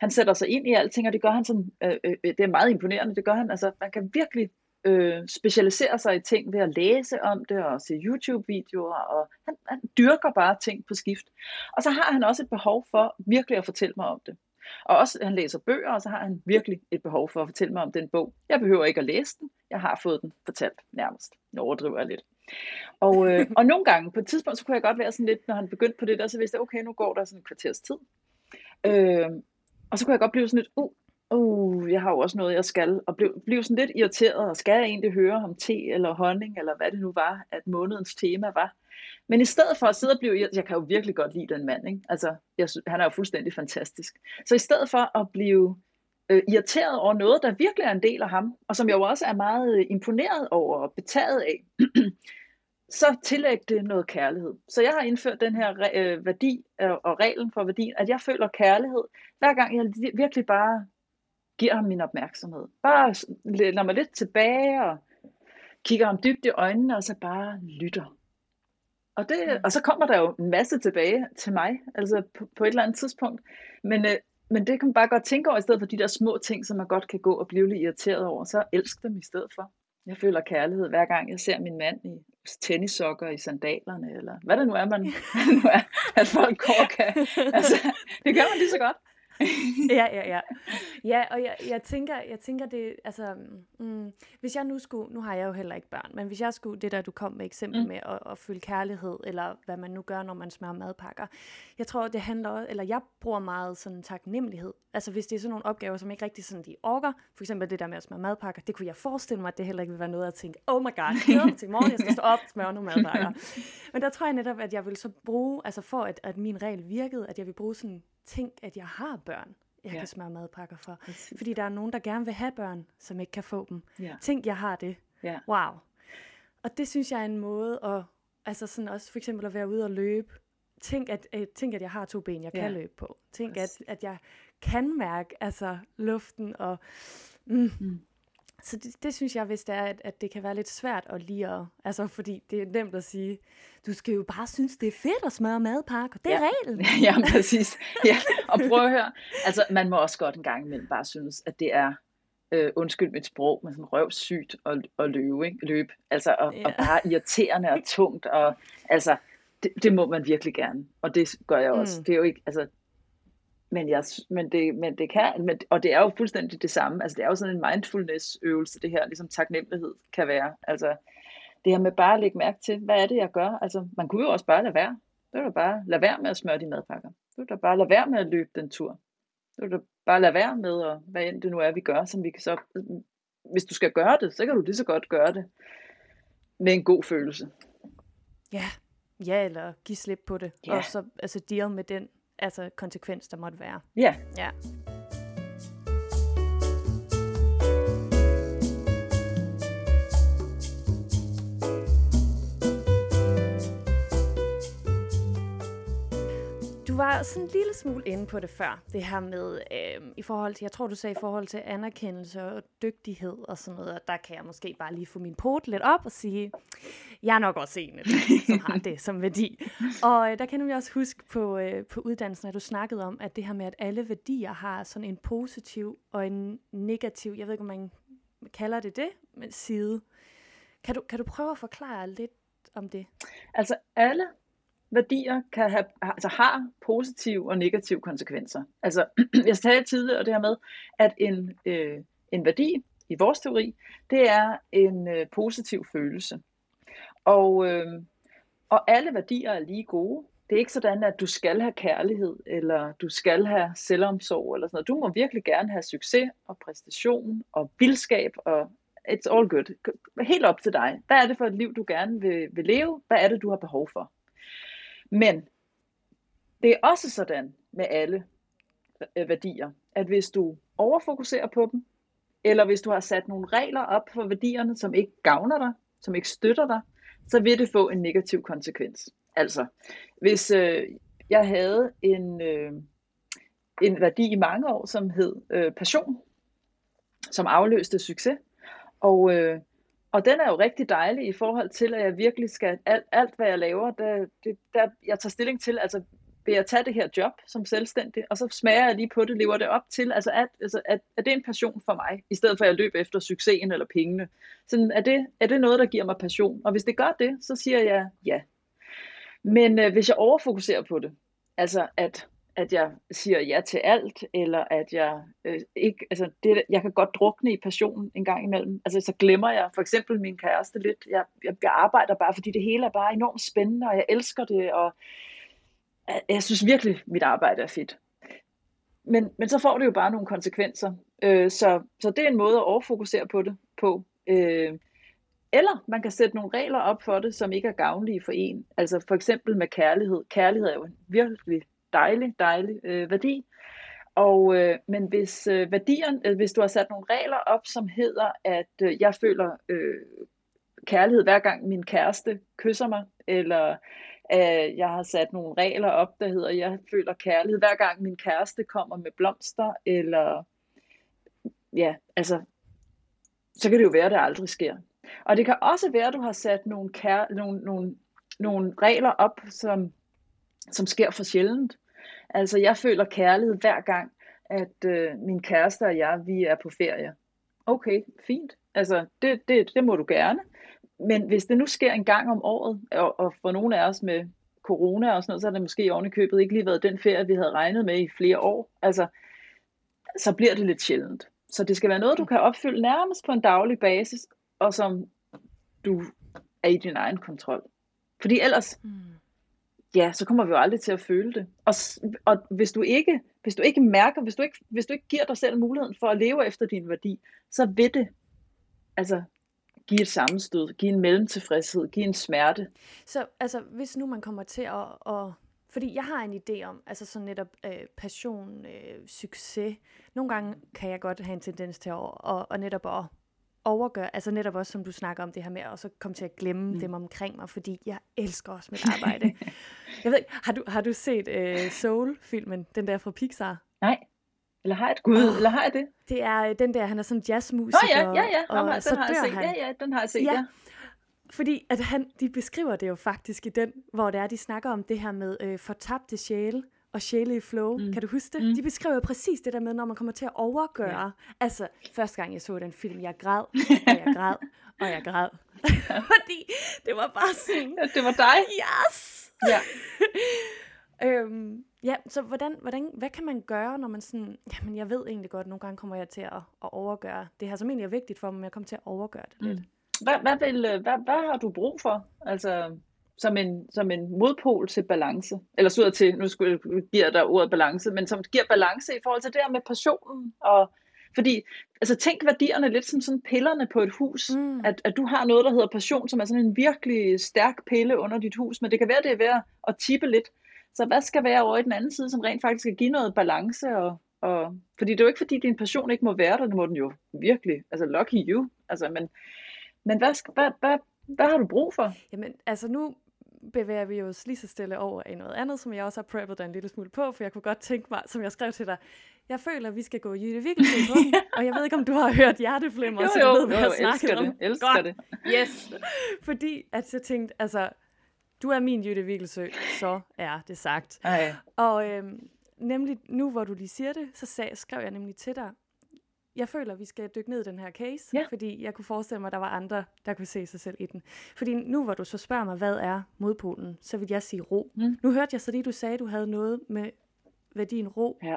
Han sætter sig ind i alting, og det gør han sådan, øh, øh, det er meget imponerende, det gør han, altså man kan virkelig øh, specialiserer sig i ting ved at læse om det og se YouTube-videoer, og han, han dyrker bare ting på skift. Og så har han også et behov for virkelig at fortælle mig om det. Og også, han læser bøger, og så har han virkelig et behov for at fortælle mig om den bog. Jeg behøver ikke at læse den, jeg har fået den fortalt nærmest. Nu overdriver jeg lidt. Og, øh, og nogle gange, på et tidspunkt, så kunne jeg godt være sådan lidt, når han begyndte på det der, så vidste jeg, okay, nu går der sådan en kvarters tid. Øh, og så kunne jeg godt blive sådan lidt, uh, uh, jeg har jo også noget, jeg skal, og blev, blev sådan lidt irriteret, og skal jeg egentlig høre om te eller honning, eller hvad det nu var, at månedens tema var. Men i stedet for at sidde og blive, jeg kan jo virkelig godt lide den mand, ikke? Altså, jeg synes, han er jo fuldstændig fantastisk. Så i stedet for at blive øh, irriteret over noget, der virkelig er en del af ham, og som jeg jo også er meget øh, imponeret over og betaget af, så tillæg det noget kærlighed. Så jeg har indført den her øh, værdi øh, og reglen for værdien, at jeg føler kærlighed, hver gang jeg virkelig bare giver ham min opmærksomhed. Bare lader mig lidt tilbage og kigger ham dybt i øjnene, og så bare lytter. Og, det, og så kommer der jo en masse tilbage til mig, altså på, på et eller andet tidspunkt. Men, øh, men det kan man bare godt tænke over, i stedet for de der små ting, som man godt kan gå og blive lidt irriteret over, så elsk dem i stedet for. Jeg føler kærlighed hver gang, jeg ser min mand i tennissokker i sandalerne, eller hvad det nu er, man, nu er, at folk går kan. Altså, det gør man lige så godt. ja, ja, ja. Ja, og jeg, jeg, tænker, jeg tænker det, altså, mm, hvis jeg nu skulle, nu har jeg jo heller ikke børn, men hvis jeg skulle, det der du kom med eksempel mm. med at, at føle kærlighed, eller hvad man nu gør, når man smører madpakker, jeg tror, det handler også, eller jeg bruger meget sådan taknemmelighed. Altså hvis det er sådan nogle opgaver, som ikke rigtig sådan de orker, for eksempel det der med at smøre madpakker, det kunne jeg forestille mig, at det heller ikke vil være noget at tænke, oh my god, jeg til morgen, jeg skal stå op og smøre nogle madpakker. Men der tror jeg netop, at jeg vil så bruge, altså for at, at min regel virkede, at jeg vil bruge sådan tænk, at jeg har børn, jeg ja. kan smøre madpakker for. Præcis. Fordi der er nogen, der gerne vil have børn, som ikke kan få dem. Ja. Tænk, jeg har det. Ja. Wow. Og det synes jeg er en måde at, altså sådan også for eksempel at være ude og løbe. Tænk, at, at, tænk, at jeg har to ben, jeg ja. kan løbe på. Tænk, at, at jeg kan mærke altså, luften og... Mm, mm. Så det, det synes jeg, hvis det er, at, at det kan være lidt svært at lige at, altså fordi det er nemt at sige, du skal jo bare synes, det er fedt at smøre madpakker. Det er ja. reglen. ja, præcis. Ja. Og prøv at høre, altså man må også godt en gang imellem bare synes, at det er, øh, undskyld mit sprog, men sådan røvsygt at, at løbe, ikke? løb. Altså, og, ja. og bare irriterende og tungt, og altså, det, det må man virkelig gerne, og det gør jeg også. Mm. Det er jo ikke, altså, men, jeg, men, det, men det kan, men, og det er jo fuldstændig det samme. Altså, det er jo sådan en mindfulness øvelse, det her, ligesom taknemmelighed kan være. Altså, det her med bare at lægge mærke til, hvad er det, jeg gør? Altså, man kunne jo også bare lade være. Det er da bare lade være med at smøre de madpakker. Det er da bare lade være med at løbe den tur. Det er da bare lade være med, at, hvad end det nu er, vi gør, som vi kan så... Hvis du skal gøre det, så kan du lige så godt gøre det med en god følelse. Ja, ja, eller give slip på det, Ja. og så altså deal med den altså konsekvens, der måtte være. Ja, Ja. Du var sådan en lille smule inde på det før, det her med, øh, i forhold til, jeg tror du sagde i forhold til anerkendelse og dygtighed og sådan noget, og der kan jeg måske bare lige få min pot lidt op og sige, jeg er nok også en af dem, som har det som værdi. Og øh, der kan jeg også huske på, øh, på uddannelsen, at du snakkede om, at det her med, at alle værdier har sådan en positiv og en negativ, jeg ved ikke, om man kalder det det, men side. Kan du, kan du prøve at forklare lidt om det? altså alle værdier kan have, altså har positive og negative konsekvenser. Altså, jeg sagde tidligere det her med, at en, øh, en værdi i vores teori, det er en øh, positiv følelse. Og, øh, og alle værdier er lige gode. Det er ikke sådan, at du skal have kærlighed, eller du skal have selvomsorg, eller sådan noget. Du må virkelig gerne have succes og præstation og vildskab, og it's all good. Helt op til dig. Hvad er det for et liv, du gerne vil, vil leve? Hvad er det, du har behov for? Men det er også sådan med alle øh, værdier, at hvis du overfokuserer på dem, eller hvis du har sat nogle regler op for værdierne, som ikke gavner dig, som ikke støtter dig, så vil det få en negativ konsekvens. Altså, hvis øh, jeg havde en, øh, en værdi i mange år, som hed øh, passion, som afløste succes, og, øh, og den er jo rigtig dejlig i forhold til, at jeg virkelig skal, alt, alt hvad jeg laver, der, det, der, jeg tager stilling til, altså vil jeg tage det her job som selvstændig, og så smager jeg lige på det, lever det op til, altså, at, altså at, er det en passion for mig, i stedet for at jeg løber efter succesen eller pengene. Sådan, er, det, er det noget, der giver mig passion? Og hvis det gør det, så siger jeg ja. Men øh, hvis jeg overfokuserer på det, altså at, at jeg siger ja til alt, eller at jeg øh, ikke, altså det, jeg kan godt drukne i passionen en gang imellem. Altså så glemmer jeg for eksempel min kæreste lidt. Jeg, jeg, jeg arbejder bare, fordi det hele er bare enormt spændende, og jeg elsker det, og jeg, jeg synes virkelig, mit arbejde er fedt. Men, men så får det jo bare nogle konsekvenser. Øh, så, så det er en måde at overfokusere på det på. Øh, eller man kan sætte nogle regler op for det, som ikke er gavnlige for en. Altså for eksempel med kærlighed. Kærlighed er jo en virkelig dejlig, dejlig øh, værdi. Og, øh, men hvis øh, værdierne, øh, hvis du har sat nogle regler op, som hedder, at øh, jeg føler øh, kærlighed hver gang min kæreste kysser mig, eller øh, jeg har sat nogle regler op, der hedder, jeg føler kærlighed hver gang min kæreste kommer med blomster, eller ja, altså, så kan det jo være, at det aldrig sker. Og det kan også være, at du har sat nogle, kær, nogle, nogle, nogle regler op, som, som sker for sjældent. Altså, jeg føler kærlighed hver gang, at øh, min kæreste og jeg, vi er på ferie. Okay, fint. Altså, det, det, det må du gerne. Men hvis det nu sker en gang om året, og, og for nogle af os med corona og sådan noget, så har det måske oven i købet ikke lige været den ferie, vi havde regnet med i flere år. Altså, så bliver det lidt sjældent. Så det skal være noget, du kan opfylde nærmest på en daglig basis, og som du er i din egen kontrol. Fordi ellers, Mm ja, så kommer vi jo aldrig til at føle det. Og, og hvis du ikke, hvis du ikke mærker, hvis du ikke, hvis du ikke giver dig selv muligheden for at leve efter din værdi, så vil det altså give et sammenstød, give en mellemtilfredshed, give en smerte. Så altså, hvis nu man kommer til at, at fordi jeg har en idé om, altså sådan netop øh, passion, øh, succes. Nogle gange kan jeg godt have en tendens til at, at, at netop at overgøre, altså netop også som du snakker om det her med at så komme til at glemme mm. dem omkring mig, fordi jeg elsker også mit arbejde. jeg ved ikke, har du, har du set øh, Soul-filmen, den der fra Pixar? Nej. Eller har jeg et gud, oh. eller har jeg det? Det er øh, den der, han er sådan Nå jazzmusiker, ja, ja, ja, og Nå, den så har jeg dør set. han. Ja, ja, den har jeg set, Ja. ja. Fordi at han, de beskriver det jo faktisk i den, hvor det er, de snakker om det her med øh, fortabte sjæle og sjæle i flow. Mm. Kan du huske det? Mm. De beskriver jo præcis det der med, når man kommer til at overgøre. Ja. Altså, første gang jeg så den film, jeg græd, og jeg græd, og jeg græd. Fordi det var bare sådan, ja. Det var dig. yes! Ja. Øhm, ja, så hvordan, hvordan, hvad kan man gøre, når man sådan, jamen jeg ved egentlig godt, nogle gange kommer jeg til at, at overgøre det her, som egentlig er vigtigt for mig, men jeg kommer til at overgøre det lidt. Mm. Hvad, hvad, vil, øh, hvad, hvad har du brug for? Altså, som en, som en modpol til balance. Eller så til, nu skulle jeg give dig ordet balance, men som giver balance i forhold til det her med passionen. Og, Fordi, altså tænk værdierne lidt som sådan pillerne på et hus. Mm. At, at du har noget, der hedder passion, som er sådan en virkelig stærk pille under dit hus, men det kan være, det er ved at tippe lidt. Så hvad skal være over i den anden side, som rent faktisk skal give noget balance? Og, og, fordi det er jo ikke, fordi din passion ikke må være der, det må den jo virkelig. Altså, lucky you. Altså, men, men hvad, skal, hvad, hvad, hvad har du brug for? Jamen, altså nu bevæger vi os lige så stille over i noget andet, som jeg også har preppet dig en lille smule på, for jeg kunne godt tænke mig, som jeg skrev til dig, jeg føler, at vi skal gå Jytte Viggelsen på den, og jeg ved ikke, om du har hørt hjerteflimmer, jo, så du jo, ved, hvad jo, jeg elsker snakker det, om. elsker Godt. det. Yes. Fordi at jeg tænkte, altså, du er min Jytte Viggelsø, så er det sagt. Ej. Og øhm, nemlig nu, hvor du lige siger det, så sag, skrev jeg nemlig til dig, jeg føler, at vi skal dykke ned i den her case, Ja. fordi jeg kunne forestille mig, at der var andre, der kunne se sig selv i den. Fordi nu, hvor du så spørger mig, hvad er modpolen, så vil jeg sige ro. Mm. Nu hørte jeg så lige, du sagde, at du havde noget med værdien ro. Ja.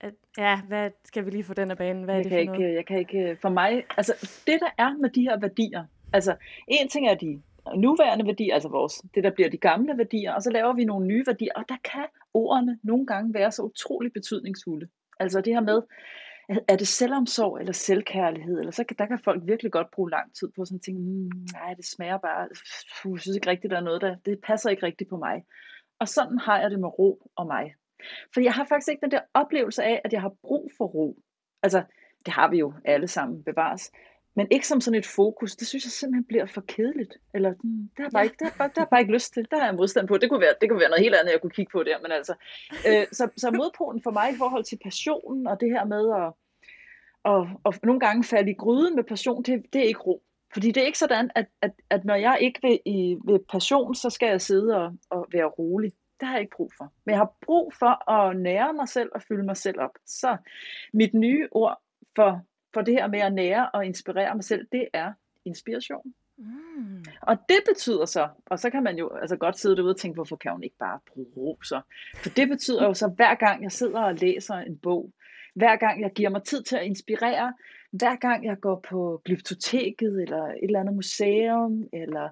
At, ja, hvad skal vi lige få den af banen? Hvad er jeg det kan for ikke, noget? jeg kan ikke, for mig, altså det der er med de her værdier, altså en ting er de nuværende værdier, altså vores, det der bliver de gamle værdier, og så laver vi nogle nye værdier, og der kan ordene nogle gange være så utrolig betydningsfulde. Altså det her med, er det selvomsorg eller selvkærlighed, eller så kan, der kan folk virkelig godt bruge lang tid på sådan at tænke, mm, nej, det smager bare, jeg synes ikke rigtigt, der er noget, der, det passer ikke rigtigt på mig. Og sådan har jeg det med ro og mig. For jeg har faktisk ikke den der oplevelse af, at jeg har brug for ro. Altså, det har vi jo alle sammen bevares. Men ikke som sådan et fokus. Det synes jeg simpelthen bliver for kedeligt. Eller, mm, det har bare, ikke, det har, bare- det har bare ikke lyst til. Det har jeg modstand på. Det kunne være, det kunne være noget helt andet, jeg kunne kigge på der. Men altså, øh, så, så modpolen for mig i forhold til passionen og det her med at, og, og nogle gange falde i gryden med passion, det, det er ikke ro. Fordi det er ikke sådan, at, at, at når jeg ikke vil i ved passion, så skal jeg sidde og, og være rolig. Det har jeg ikke brug for. Men jeg har brug for at nære mig selv og fylde mig selv op. Så mit nye ord for, for det her med at nære og inspirere mig selv, det er inspiration. Mm. Og det betyder så, og så kan man jo altså godt sidde derude og tænke, hvorfor kan hun ikke bare bruge ro så? For det betyder jo så, hver gang jeg sidder og læser en bog, hver gang jeg giver mig tid til at inspirere, hver gang jeg går på glyptoteket, eller et eller andet museum, eller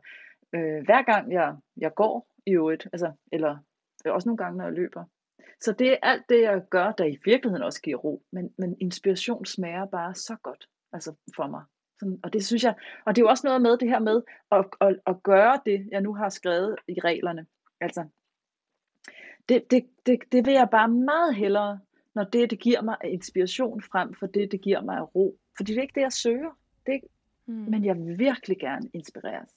øh, hver gang jeg, jeg går i øvrigt, altså, eller også nogle gange, når jeg løber. Så det er alt det, jeg gør, der i virkeligheden også giver ro. Men, men inspiration smager bare så godt altså for mig. Sådan, og det synes jeg, og det er jo også noget med det her med at, at, at gøre det, jeg nu har skrevet i reglerne. Altså, det, det, det, det vil jeg bare meget hellere, når det, det giver mig inspiration frem for det, det giver mig ro. Fordi det er ikke det, jeg søger. Det er, ikke- Mm. men jeg vil virkelig gerne inspireres.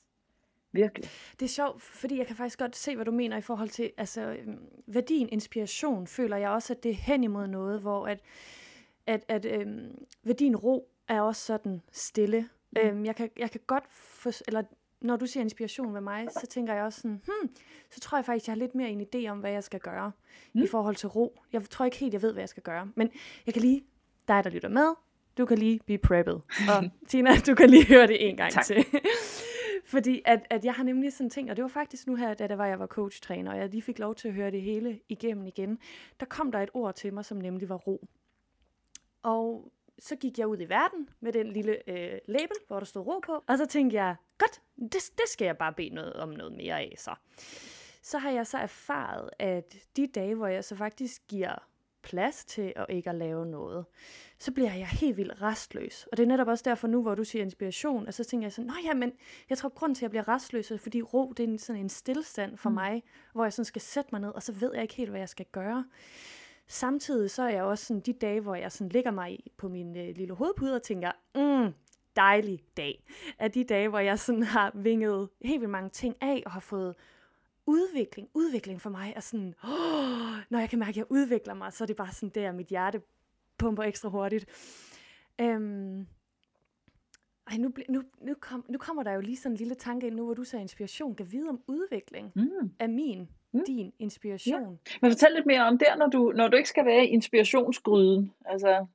Virkelig. Det er sjovt, fordi jeg kan faktisk godt se, hvad du mener i forhold til altså, øhm, værdien inspiration, føler jeg også, at det er hen imod noget, hvor at, at, at øhm, værdien ro er også sådan stille. Mm. Øhm, jeg, kan, jeg kan godt få, eller når du siger inspiration ved mig, så tænker jeg også sådan, hmm, så tror jeg faktisk, jeg har lidt mere en idé om, hvad jeg skal gøre mm. i forhold til ro. Jeg tror ikke helt, jeg ved, hvad jeg skal gøre. Men jeg kan lige, dig der lytter med, du kan lige blive prepped. Og Tina, du kan lige høre det en gang Tak. til. Fordi at, at jeg har nemlig sådan ting, og det var faktisk nu her, da det var, jeg var coachtræner, og jeg lige fik lov til at høre det hele igennem igen, der kom der et ord til mig, som nemlig var ro. Og så gik jeg ud i verden med den lille øh, label, hvor der stod ro på, og så tænkte jeg, godt, det, det skal jeg bare bede noget om noget mere af så. Så har jeg så erfaret, at de dage, hvor jeg så faktisk giver plads til at ikke at lave noget, så bliver jeg helt vildt restløs. Og det er netop også derfor nu, hvor du siger inspiration, og så tænker jeg sådan, nå ja, men jeg tror, grund til, at jeg bliver restløs, er, fordi ro, det er sådan en stillstand for mm. mig, hvor jeg sådan skal sætte mig ned, og så ved jeg ikke helt, hvad jeg skal gøre. Samtidig så er jeg også sådan de dage, hvor jeg sådan ligger mig på min øh, lille hovedpude og tænker, mm, dejlig dag. Er de dage, hvor jeg sådan har vinget helt vildt mange ting af, og har fået udvikling. Udvikling for mig er sådan, åh, når jeg kan mærke, at jeg udvikler mig, så er det bare sådan der, mit hjerte pumper ekstra hurtigt. Øhm, ej, nu, nu, nu, kom, nu kommer der jo lige sådan en lille tanke ind nu, hvor du sagde inspiration. Kan vide om udvikling Mm. af min, Mm. din inspiration. Men fortæl lidt mere om der, når du, når du ikke skal være i inspirationsgryden, altså,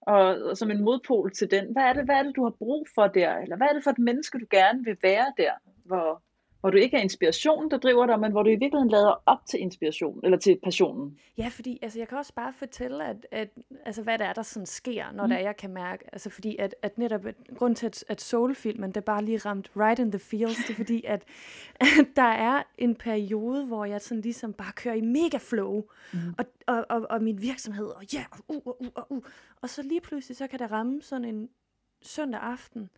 og, og som en modpol til den. Hvad er, det, hvad er det, du har brug for der? Eller hvad er det for et menneske, du gerne vil være der, hvor, hvor du ikke er inspiration, der driver dig, men hvor du i virkeligheden lader op til inspiration, eller til passionen. Ja, fordi altså, jeg kan også bare fortælle, at, at, altså, hvad det er, der sådan sker, når mm. der jeg kan mærke, altså fordi at, at netop, at, grund til, at, at soulfilmen, det bare lige ramt right in the feels, det er fordi, at, at der er en periode, hvor jeg sådan ligesom bare kører i mega flow, mm. og, og, og, og min virksomhed, og ja, yeah, og uh, uh, uh, uh, og så lige pludselig, så kan der ramme sådan en søndag aften,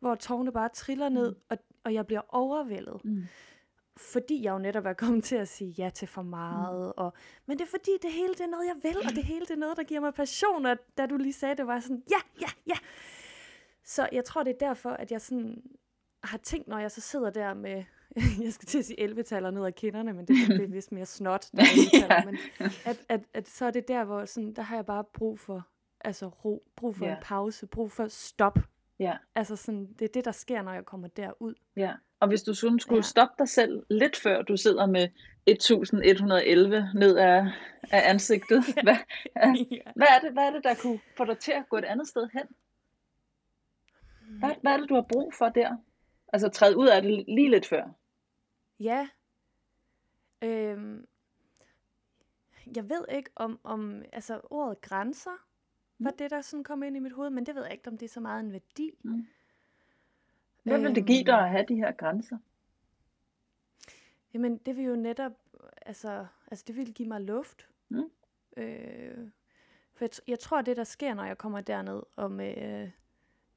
hvor tårne bare triller ned, mm. og, og jeg bliver overvældet. Mm. Fordi jeg jo netop er kommet til at sige ja til for meget. Mm. Og, men det er fordi, det hele det er noget, jeg vil, og det hele det er noget, der giver mig passion. Og da du lige sagde det, var sådan, ja, ja, ja. Så jeg tror, det er derfor, at jeg sådan har tænkt, når jeg så sidder der med, jeg skal til at sige 11-taller ned ad kinderne, men det, det er vist mere snot, der er ja. men at, at, at, så er det der, hvor sådan, der har jeg bare brug for altså ro, brug for ja. en pause, brug for stop Ja. Altså sådan, det er det, der sker, når jeg kommer derud. Ja. Og hvis du sådan skulle ja. stoppe dig selv lidt før du sidder med 1111 ned af, af ansigtet, ja. Hvad, ja. hvad, er det, hvad er det, der kunne få dig til at gå et andet sted hen? Hvad, hvad er det, du har brug for der? Altså træde ud af det lige lidt før. Ja. Øhm, jeg ved ikke om, om altså ordet grænser var mm. det, der sådan kom ind i mit hoved, men det ved jeg ikke, om det er så meget en værdi. Mm. Hvad vil det give dig at have de her grænser? Jamen, det vil jo netop, altså, altså det vil give mig luft. Mm. Øh, for jeg, jeg tror, det der sker, når jeg kommer derned og med,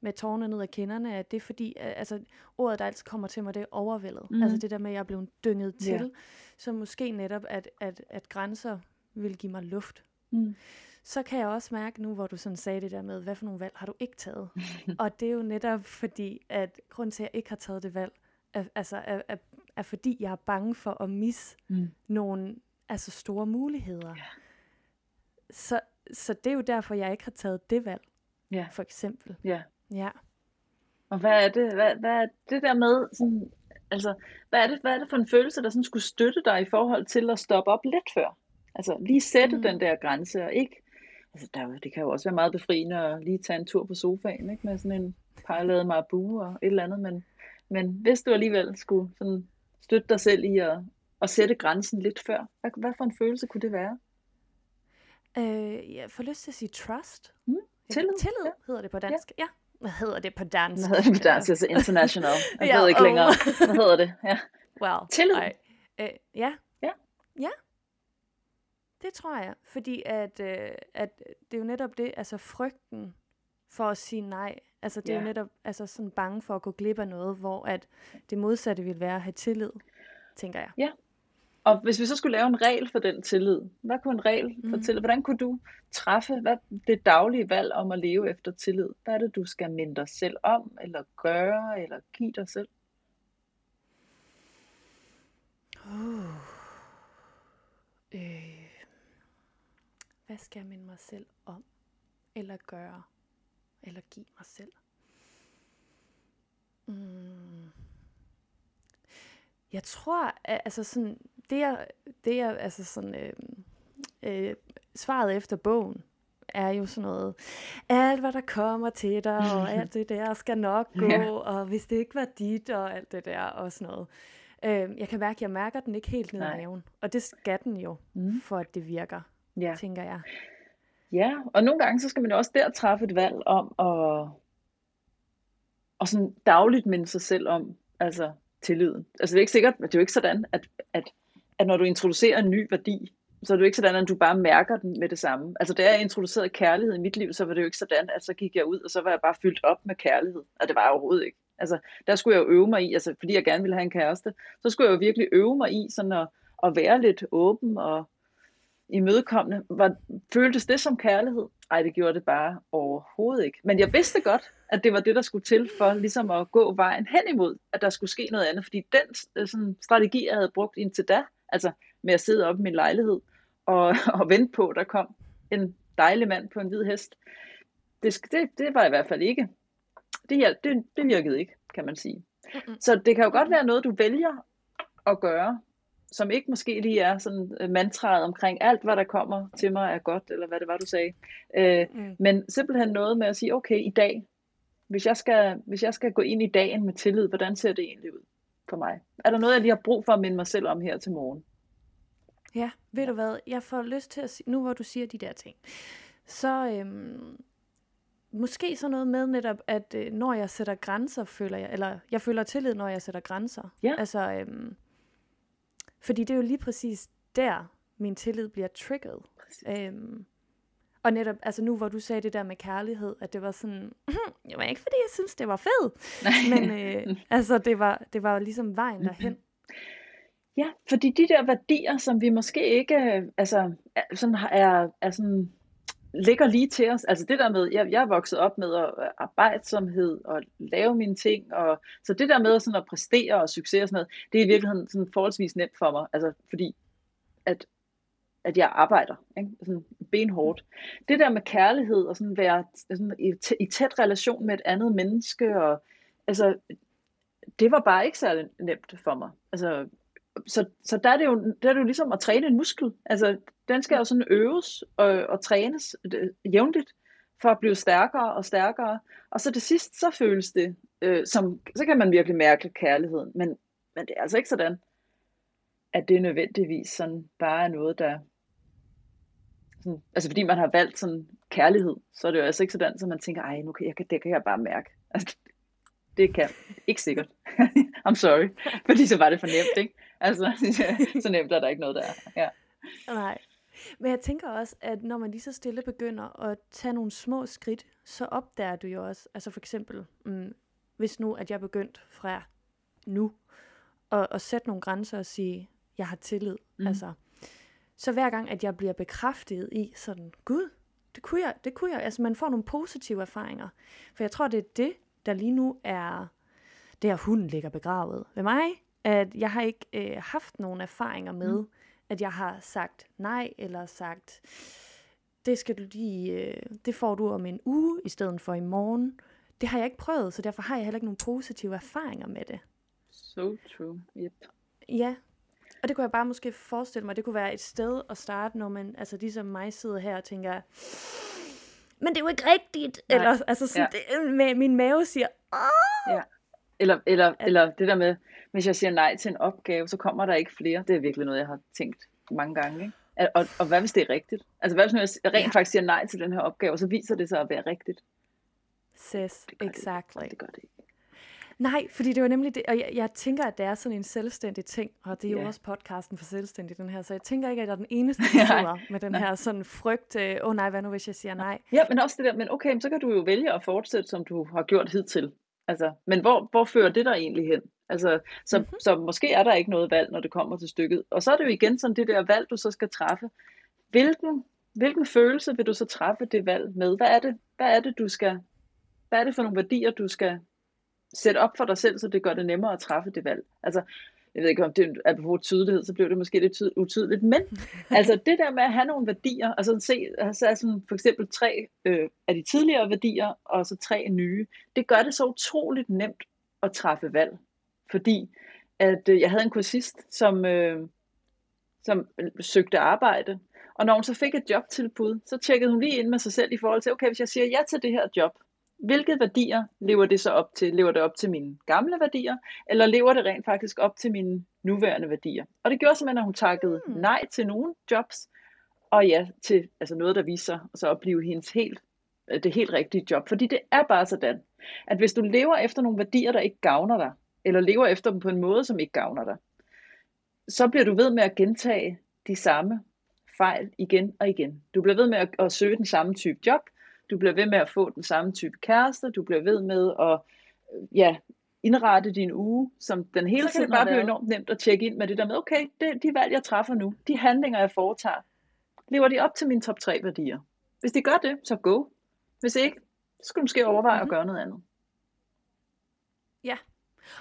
med tårne ned ad kinderne, at det er fordi, altså ordet, der altid kommer til mig, det er overvældet. Mm. Altså det der med, at jeg er blevet dynget til. Yeah. Så måske netop, at, at, at grænser vil give mig luft. Mm så kan jeg også mærke nu, hvor du sådan sagde det der med, hvad for nogle valg har du ikke taget? og det er jo netop fordi, at grund til, at jeg ikke har taget det valg, er, altså, er, er, er fordi, jeg er bange for at misse mm. nogle altså store muligheder. Ja. Så, så det er jo derfor, jeg ikke har taget det valg, ja. for eksempel. Ja. ja. Og hvad er det, hvad, hvad er det der med, sådan, altså, hvad er, det, hvad er det for en følelse, der sådan skulle støtte dig i forhold til at stoppe op lidt før? Altså lige sætte mm. den der grænse, og ikke altså der, det kan jo også være meget befriende at lige tage en tur på sofaen, ikke? med sådan en parladet marabu og et eller andet, men, men hvis du alligevel skulle sådan støtte dig selv i at, at sætte grænsen lidt før, hvad, hvad for en følelse kunne det være? Øh, jeg får lyst til at sige trust. Mm, tillid. Tillid ja. hedder det på dansk. Ja. ja. Hvad hedder det på dansk? Hvad hedder det på dansk? Altså international. Jeg ja, ved ikke oh. længere. Hvad hedder det? Ja. Well, tillid. I, uh, ja. Ja. Ja. Det tror jeg, fordi at, øh, at det er jo netop det, altså frygten for at sige nej. Altså det ja. er jo netop altså sådan bange for at gå glip af noget, hvor at det modsatte vil være at have tillid, tænker jeg. Ja, og hvis vi så skulle lave en regel for den tillid, hvad kunne en regel for mm. tillid? Hvordan kunne du træffe hvad, det daglige valg om at leve efter tillid? Hvad er det, du skal minde dig selv om, eller gøre, eller give dig selv? Hvad skal jeg minde mig selv om? Eller gøre? Eller give mig selv? Mm. Jeg tror, at, altså sådan, det er, det er altså sådan, øh, øh, svaret efter bogen, er jo sådan noget, alt hvad der kommer til dig, og alt det der skal nok gå, ja. og hvis det ikke var dit, og alt det der, og sådan noget. Øh, jeg kan mærke, jeg mærker den ikke helt ned ad maven, og det skal den jo, mm. for at det virker ja. tænker jeg. Ja, og nogle gange så skal man også der træffe et valg om at og sådan dagligt minde sig selv om altså tilliden. Altså det er ikke sikkert, det er jo ikke sådan, at, at, at når du introducerer en ny værdi, så er det jo ikke sådan, at du bare mærker den med det samme. Altså da jeg introducerede kærlighed i mit liv, så var det jo ikke sådan, at så gik jeg ud, og så var jeg bare fyldt op med kærlighed. Og det var jeg overhovedet ikke. Altså der skulle jeg jo øve mig i, altså fordi jeg gerne ville have en kæreste, så skulle jeg jo virkelig øve mig i sådan at, at være lidt åben og, imødekommende. Var, føltes det som kærlighed? Nej, det gjorde det bare overhovedet ikke. Men jeg vidste godt, at det var det, der skulle til for ligesom at gå vejen hen imod, at der skulle ske noget andet. Fordi den øh, sådan, strategi, jeg havde brugt indtil da, altså med at sidde oppe i min lejlighed og, og vente på, at der kom en dejlig mand på en hvid hest, det, det, det var i hvert fald ikke. Det, det, det virkede ikke, kan man sige. Så det kan jo godt være noget, du vælger at gøre, som ikke måske lige er sådan uh, mantraet omkring alt, hvad der kommer til mig er godt, eller hvad det var, du sagde. Uh, mm. Men simpelthen noget med at sige, okay, i dag, hvis jeg, skal, hvis jeg skal gå ind i dagen med tillid, hvordan ser det egentlig ud? for mig. Er der noget, jeg lige har brug for at minde mig selv om her til morgen? Ja, ved du hvad, jeg får lyst til at sige, nu hvor du siger de der ting, så øhm, måske så noget med netop, at øh, når jeg sætter grænser, føler jeg, eller jeg føler tillid, når jeg sætter grænser. Ja. Altså, øhm, fordi det er jo lige præcis der, min tillid bliver trigget. Øhm, og netop, altså nu hvor du sagde det der med kærlighed, at det var sådan, det var ikke fordi jeg synes det var fed, men øh, altså det var, det var ligesom vejen derhen. Ja, fordi de der værdier, som vi måske ikke altså, er, sådan, er, er sådan, ligger lige til os. Altså det der med, jeg, jeg er vokset op med at, arbejdsomhed og lave mine ting. Og, så det der med sådan at præstere og succes og sådan noget, det er i virkeligheden sådan forholdsvis nemt for mig. Altså fordi, at, at jeg arbejder ikke? Sådan benhårdt. Det der med kærlighed og sådan være sådan i, i tæt relation med et andet menneske, og, altså, det var bare ikke særlig nemt for mig. Altså, så, så der, er det jo, der er det jo ligesom at træne en muskel. Altså, den skal jo sådan øves og, og trænes øh, jævnligt for at blive stærkere og stærkere. Og så det sidste, så føles det, øh, som, så kan man virkelig mærke kærligheden. Men, men det er altså ikke sådan, at det nødvendigvis sådan bare er noget, der... Sådan, altså fordi man har valgt sådan kærlighed, så er det jo altså ikke sådan, at man tænker, ej, nu kan jeg, det kan jeg bare mærke. Altså, det kan ikke sikkert. I'm sorry. Fordi så var det for nemt, ikke? Altså, så nemt er der ikke noget der. Ja. Nej. Men jeg tænker også, at når man lige så stille begynder at tage nogle små skridt, så opdager du jo også, altså for eksempel, mm, hvis nu, at jeg begyndt fra nu, at, at sætte nogle grænser og sige, jeg har tillid. Mm. Altså, så hver gang, at jeg bliver bekræftet i sådan, gud, det kunne jeg, det kunne jeg, altså man får nogle positive erfaringer. For jeg tror, det er det, der lige nu er, der hunden ligger begravet ved mig, at jeg har ikke øh, haft nogen erfaringer med, mm. at jeg har sagt nej, eller sagt, det skal du lige, øh, det får du om en uge, i stedet for i morgen. Det har jeg ikke prøvet, så derfor har jeg heller ikke nogen positive erfaringer med det. So true, yep. Ja, og det kunne jeg bare måske forestille mig, det kunne være et sted at starte, når man, altså ligesom mig sidder her og tænker, men det er jo ikke rigtigt. Nej. Eller altså sådan, ja. det, med, min mave siger, Åh! Ja. Eller, eller, at, eller det der med, hvis jeg siger nej til en opgave, så kommer der ikke flere. Det er virkelig noget, jeg har tænkt mange gange. Ikke? Og, og hvad hvis det er rigtigt? Altså hvad hvis jeg rent ja. faktisk siger nej til den her opgave, og så viser det sig at være rigtigt? Det exactly. Det, det gør det ikke. Nej, fordi det var nemlig det, og jeg, jeg tænker, at det er sådan en selvstændig ting, og det er jo yeah. også podcasten for selvstændig, den her, så jeg tænker ikke, at jeg er den eneste, der sidder med den her sådan frygt, åh oh, nej, hvad nu hvis jeg siger nej? Ja, men også det der, men okay, så kan du jo vælge at fortsætte, som du har gjort hidtil. Altså, men hvor, hvor fører det der egentlig hen? Altså, så, mm-hmm. så måske er der ikke noget valg, når det kommer til stykket. Og så er det jo igen sådan det der valg, du så skal træffe. Hvilken, hvilken følelse vil du så træffe det valg med? Hvad er det, hvad er det du skal, hvad er det for nogle værdier, du skal sætte op for dig selv, så det gør det nemmere at træffe det valg. Altså, jeg ved ikke om det er på tydelighed, så blev det måske lidt utydeligt, men altså det der med at have nogle værdier, altså se, altså sådan for eksempel tre øh, af de tidligere værdier, og så tre nye, det gør det så utroligt nemt at træffe valg, fordi at øh, jeg havde en kursist, som, øh, som søgte arbejde, og når hun så fik et jobtilbud, så tjekkede hun lige ind med sig selv i forhold til, okay, hvis jeg siger ja til det her job, hvilke værdier lever det så op til? Lever det op til mine gamle værdier, eller lever det rent faktisk op til mine nuværende værdier? Og det gjorde simpelthen, at hun takkede hmm. nej til nogle jobs, og ja til altså noget, der viser sig at blive hendes helt, øh, det helt rigtige job. Fordi det er bare sådan, at hvis du lever efter nogle værdier, der ikke gavner dig, eller lever efter dem på en måde, som ikke gavner dig, så bliver du ved med at gentage de samme fejl igen og igen. Du bliver ved med at, at søge den samme type job, du bliver ved med at få den samme type kæreste, du bliver ved med at ja, indrette din uge, som den hele tiden bare blive enormt nemt at tjekke ind med det der med, okay, det, de valg, jeg træffer nu, de handlinger, jeg foretager, lever de op til mine top 3 værdier? Hvis de gør det, så go. Hvis ikke, så skal du måske overveje mm-hmm. at gøre noget andet. Ja,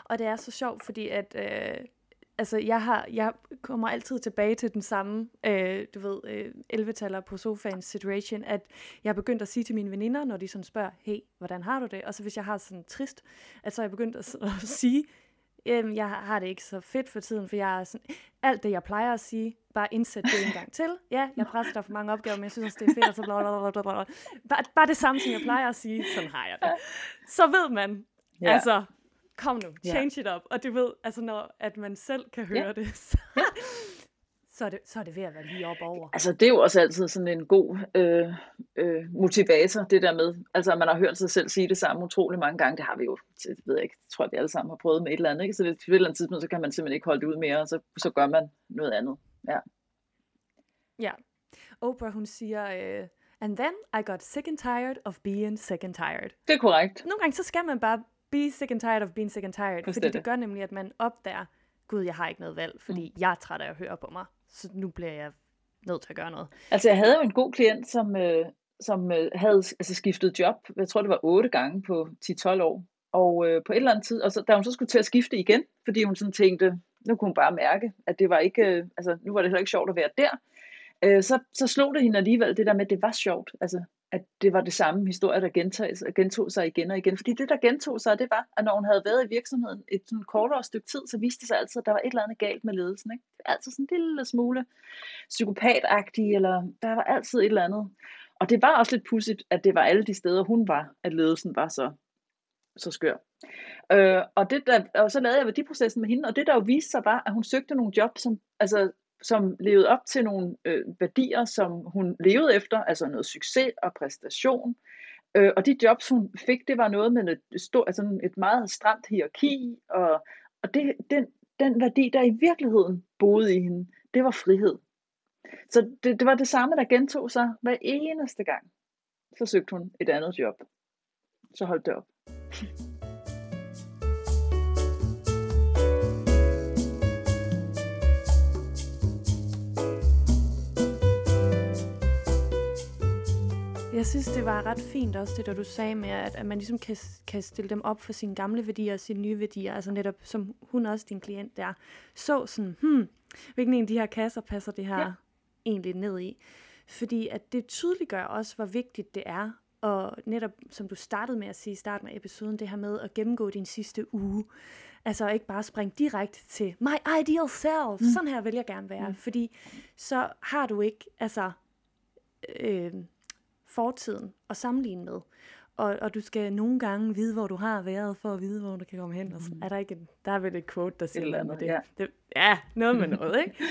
og det er så sjovt, fordi at øh, altså, jeg, har, jeg kommer altid tilbage til den samme, øh, du ved, øh, 11 på sofaen situation, at jeg er begyndt at sige til mine veninder, når de sådan spørger, hey, hvordan har du det? Og så hvis jeg har sådan trist, at så er jeg begyndt at, at sige, øh, jeg har det ikke så fedt for tiden, for jeg er sådan, alt det, jeg plejer at sige, bare indsæt det en gang til. Ja, jeg presser dig for mange opgaver, men jeg synes også, det er fedt, og så blablabla. Bare, bare det samme, som jeg plejer at sige, sådan har jeg det. Så ved man, ja. altså, kom nu, change ja. it up. Og du ved, altså når at man selv kan høre ja. det, så, så, er det, så er det ved at være lige op over. Altså det er jo også altid sådan en god øh, øh, motivator, det der med, altså man har hørt sig selv sige det samme utrolig mange gange, det har vi jo, det ved jeg ikke, tror jeg, vi alle sammen har prøvet med et eller andet, ikke? så det, til et eller andet tidspunkt, så kan man simpelthen ikke holde det ud mere, og så, så gør man noget andet. Ja. Ja. Oprah, hun siger, uh, and then I got sick and tired of being sick and tired. Det er korrekt. Nogle gange, så skal man bare be sick and tired of being sick and tired, Forstår fordi det. det gør nemlig, at man opdager, gud, jeg har ikke noget valg, fordi mm. jeg er træt af at høre på mig, så nu bliver jeg nødt til at gøre noget. Altså, jeg havde jo en god klient, som, øh, som øh, havde altså, skiftet job, jeg tror, det var otte gange på 10-12 år, og øh, på et eller andet tid, og så, da hun så skulle til at skifte igen, fordi hun sådan tænkte, nu kunne hun bare mærke, at det var ikke, øh, altså nu var det heller ikke sjovt at være der, øh, så, så slog det hende alligevel det der med, at det var sjovt, altså at det var det samme historie, der gentog, gentog sig igen og igen. Fordi det, der gentog sig, det var, at når hun havde været i virksomheden et sådan kortere stykke tid, så viste det sig altid, at der var et eller andet galt med ledelsen. Ikke? Altid sådan en lille smule psykopatagtig, eller der var altid et eller andet. Og det var også lidt pudsigt, at det var alle de steder, hun var, at ledelsen var så, så skør. Øh, og, det der, og så lavede jeg værdiprocessen med hende, og det der jo viste sig var, at hun søgte nogle job, som, altså, som levede op til nogle øh, værdier, som hun levede efter, altså noget succes og præstation. Øh, og de jobs, hun fik, det var noget med et, stort, altså et meget stramt hierarki, og, og det, den, den værdi, der i virkeligheden boede i hende, det var frihed. Så det, det var det samme, der gentog sig hver eneste gang. Så søgte hun et andet job. Så holdt det op. Jeg synes, det var ret fint også det, der du sagde med, at, at man ligesom kan, kan stille dem op for sine gamle værdier og sine nye værdier. Altså netop, som hun også, din klient der, så sådan, hmm, hvilken en af de her kasser passer det her ja. egentlig ned i. Fordi at det tydeliggør også, hvor vigtigt det er, og netop som du startede med at sige i starten af episoden, det her med at gennemgå din sidste uge. Altså ikke bare springe direkte til my ideal self. Mm. Sådan her vil jeg gerne være. Mm. Fordi så har du ikke, altså... Øh, fortiden at sammenligne med. Og, og du skal nogle gange vide, hvor du har været, for at vide, hvor du kan komme hen. Og så, mm. er der ikke en, der er vel et quote, der siger noget, det. Ja. det. Ja, noget med noget, ikke?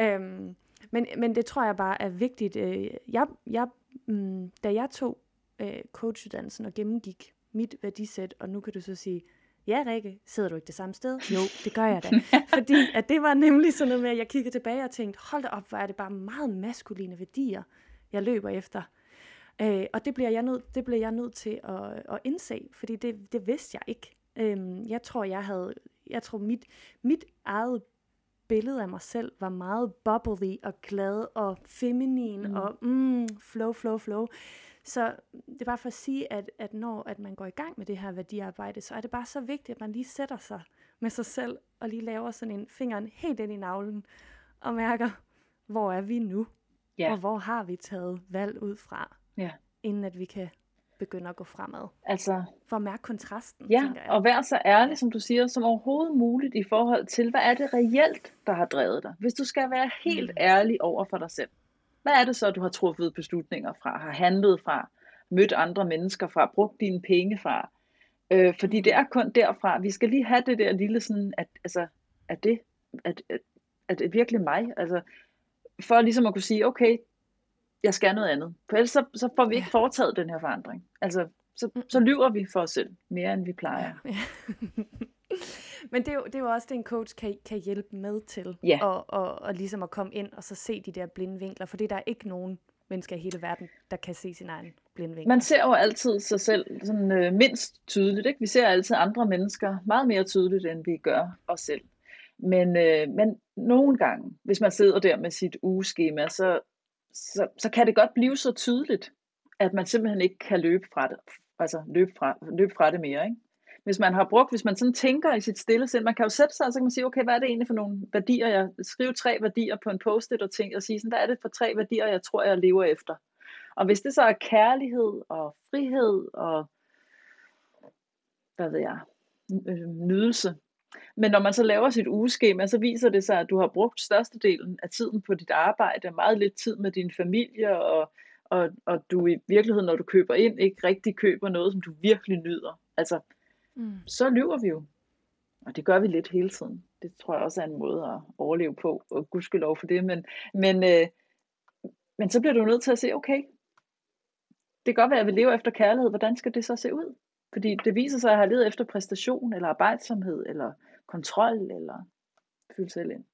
øhm, men, men det tror jeg bare er vigtigt. Øh, jeg, jeg, mm, da jeg tog øh, coachuddannelsen og gennemgik mit værdisæt, og nu kan du så sige, ja Rikke, sidder du ikke det samme sted? Jo, det gør jeg da. Fordi at det var nemlig sådan noget med, at jeg kiggede tilbage og tænkte, hold da op, hvor er det bare meget maskuline værdier, jeg løber efter. Øh, og det bliver jeg nødt, det bliver jeg nødt til at, at indse, fordi det, det vidste jeg ikke. Øh, jeg tror, jeg havde, jeg tror mit, mit eget billede af mig selv var meget bubbly og glad og feminin mm. og mm, flow, flow, flow. Så det er bare for at sige, at, at når at man går i gang med det her værdiarbejde, så er det bare så vigtigt, at man lige sætter sig med sig selv og lige laver sådan en fingeren helt ind i navlen og mærker, hvor er vi nu? Ja. Og hvor har vi taget valg ud fra? Ja. inden at vi kan begynde at gå fremad. Altså, for at mærke kontrasten, ja, tænker jeg. og vær så ærlig, som du siger, som overhovedet muligt i forhold til, hvad er det reelt, der har drevet dig? Hvis du skal være helt mm. ærlig over for dig selv, hvad er det så, du har truffet beslutninger fra, har handlet fra, mødt andre mennesker fra, brugt dine penge fra? Øh, fordi det er kun derfra, vi skal lige have det der lille sådan, at altså, er det, at, at, at det virkelig mig? Altså, for ligesom at kunne sige, okay, jeg skal noget andet. For ellers så, så får vi ikke foretaget den her forandring. Altså, så, så lyver vi for os selv mere, end vi plejer. Ja. Men det er, jo, det er jo også det, en coach kan, kan hjælpe med til. Ja. Og, og, og ligesom at komme ind og så se de der blinde vinkler. For det der er ikke nogen mennesker i hele verden, der kan se sin egen blinde vinkler. Man ser jo altid sig selv sådan, øh, mindst tydeligt. Ikke? Vi ser altid andre mennesker meget mere tydeligt, end vi gør os selv. Men, øh, men nogle gange, hvis man sidder der med sit ugeskema, så, så, så kan det godt blive så tydeligt, at man simpelthen ikke kan løbe fra det, altså løbe fra, løbe fra det mere. Ikke? Hvis man har brugt, hvis man sådan tænker i sit stille sind, man kan jo sætte sig, og så kan man sige, okay, hvad er det egentlig for nogle værdier, jeg skriver tre værdier på en post-it og, tænke, og sige, sådan, hvad er det for tre værdier, jeg tror, jeg lever efter. Og hvis det så er kærlighed og frihed og, hvad ved jeg, øh, nydelse, men når man så laver sit ugeskema, så viser det sig, at du har brugt størstedelen af tiden på dit arbejde, meget lidt tid med din familie, og, og, og du i virkeligheden, når du køber ind, ikke rigtig køber noget, som du virkelig nyder. Altså, mm. så lyver vi jo. Og det gør vi lidt hele tiden. Det tror jeg også er en måde at overleve på, og gudskelov for det. Men, men, øh, men så bliver du nødt til at se, okay, det kan godt være, at jeg vil leve efter kærlighed. Hvordan skal det så se ud? Fordi det viser sig, at have har levet efter præstation, eller arbejdsomhed, eller kontrol, eller fylde selv ind.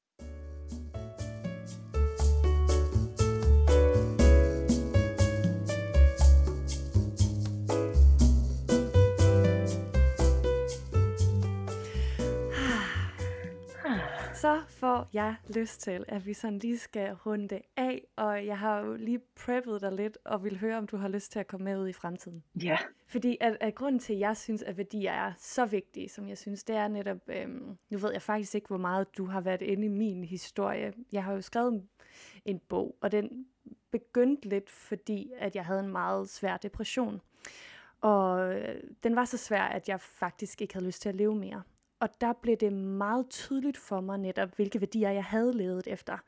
Får jeg lyst til, at vi sådan lige skal runde af, og jeg har jo lige preppet dig lidt, og vil høre, om du har lyst til at komme med ud i fremtiden. Ja. Fordi at, at grunden til, at jeg synes, at værdier er så vigtige, som jeg synes, det er netop, øhm, nu ved jeg faktisk ikke, hvor meget du har været inde i min historie. Jeg har jo skrevet en bog, og den begyndte lidt, fordi at jeg havde en meget svær depression. Og øh, den var så svær, at jeg faktisk ikke havde lyst til at leve mere. Og der blev det meget tydeligt for mig netop, hvilke værdier jeg havde levet efter.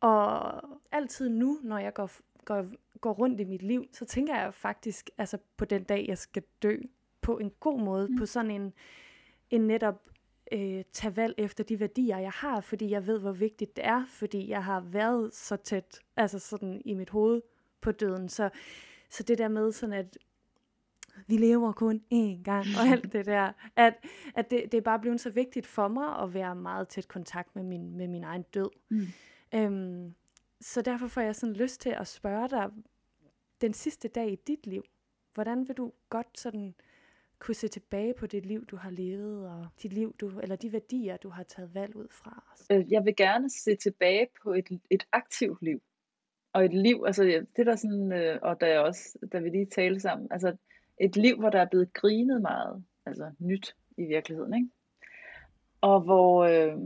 Og altid nu, når jeg går, går, går rundt i mit liv, så tænker jeg faktisk altså på den dag, jeg skal dø, på en god måde, mm. på sådan en, en netop øh, tage valg efter de værdier, jeg har, fordi jeg ved, hvor vigtigt det er, fordi jeg har været så tæt, altså sådan i mit hoved på døden. Så, så det der med sådan, at vi lever kun én gang, og alt det der. At, at det, det er bare blevet så vigtigt for mig at være meget tæt kontakt med min, med min egen død. Mm. Øhm, så derfor får jeg sådan lyst til at spørge dig, den sidste dag i dit liv, hvordan vil du godt sådan kunne se tilbage på det liv, du har levet, og dit liv, du, eller de værdier, du har taget valg ud fra? Øh, jeg vil gerne se tilbage på et, et aktivt liv. Og et liv, altså det der sådan, øh, og da jeg også, da vi lige talte sammen, altså et liv, hvor der er blevet grinet meget, altså nyt i virkeligheden, ikke? Og hvor, øh,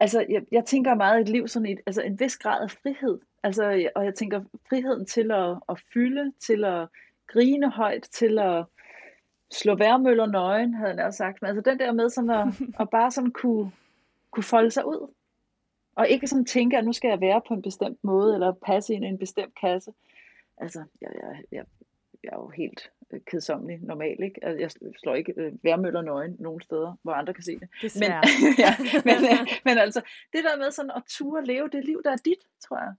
altså jeg, jeg tænker meget et liv sådan et, altså en vis grad af frihed, altså, og jeg tænker friheden til at, at fylde, til at grine højt, til at slå værmøller nøgen, havde jeg sagt, men altså den der med sådan at, at bare sådan kunne, kunne folde sig ud, og ikke sådan tænke, at nu skal jeg være på en bestemt måde, eller passe ind i en bestemt kasse. Altså, jeg, jeg, jeg jeg er jo helt øh, kedsommelig normal, ikke? Altså, jeg slår ikke øh, værmøller nøgen nogen steder, hvor andre kan se det. det men, ja, men, øh, men altså, det der med sådan at ture leve det liv, der er dit, tror jeg,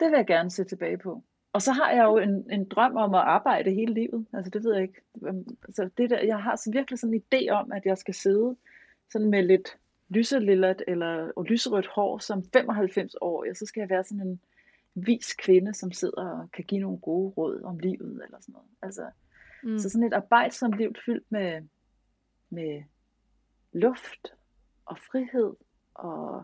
det vil jeg gerne se tilbage på. Og så har jeg jo en, en drøm om at arbejde hele livet. Altså det ved jeg ikke. Altså, det der, jeg har så virkelig sådan en idé om, at jeg skal sidde sådan med lidt lyselillet eller lyserødt hår som 95 år. Og så skal jeg være sådan en, vis kvinde, som sidder og kan give nogle gode råd om livet, eller sådan noget. Altså, mm. Så sådan et arbejdsomt liv fyldt med, med luft og frihed og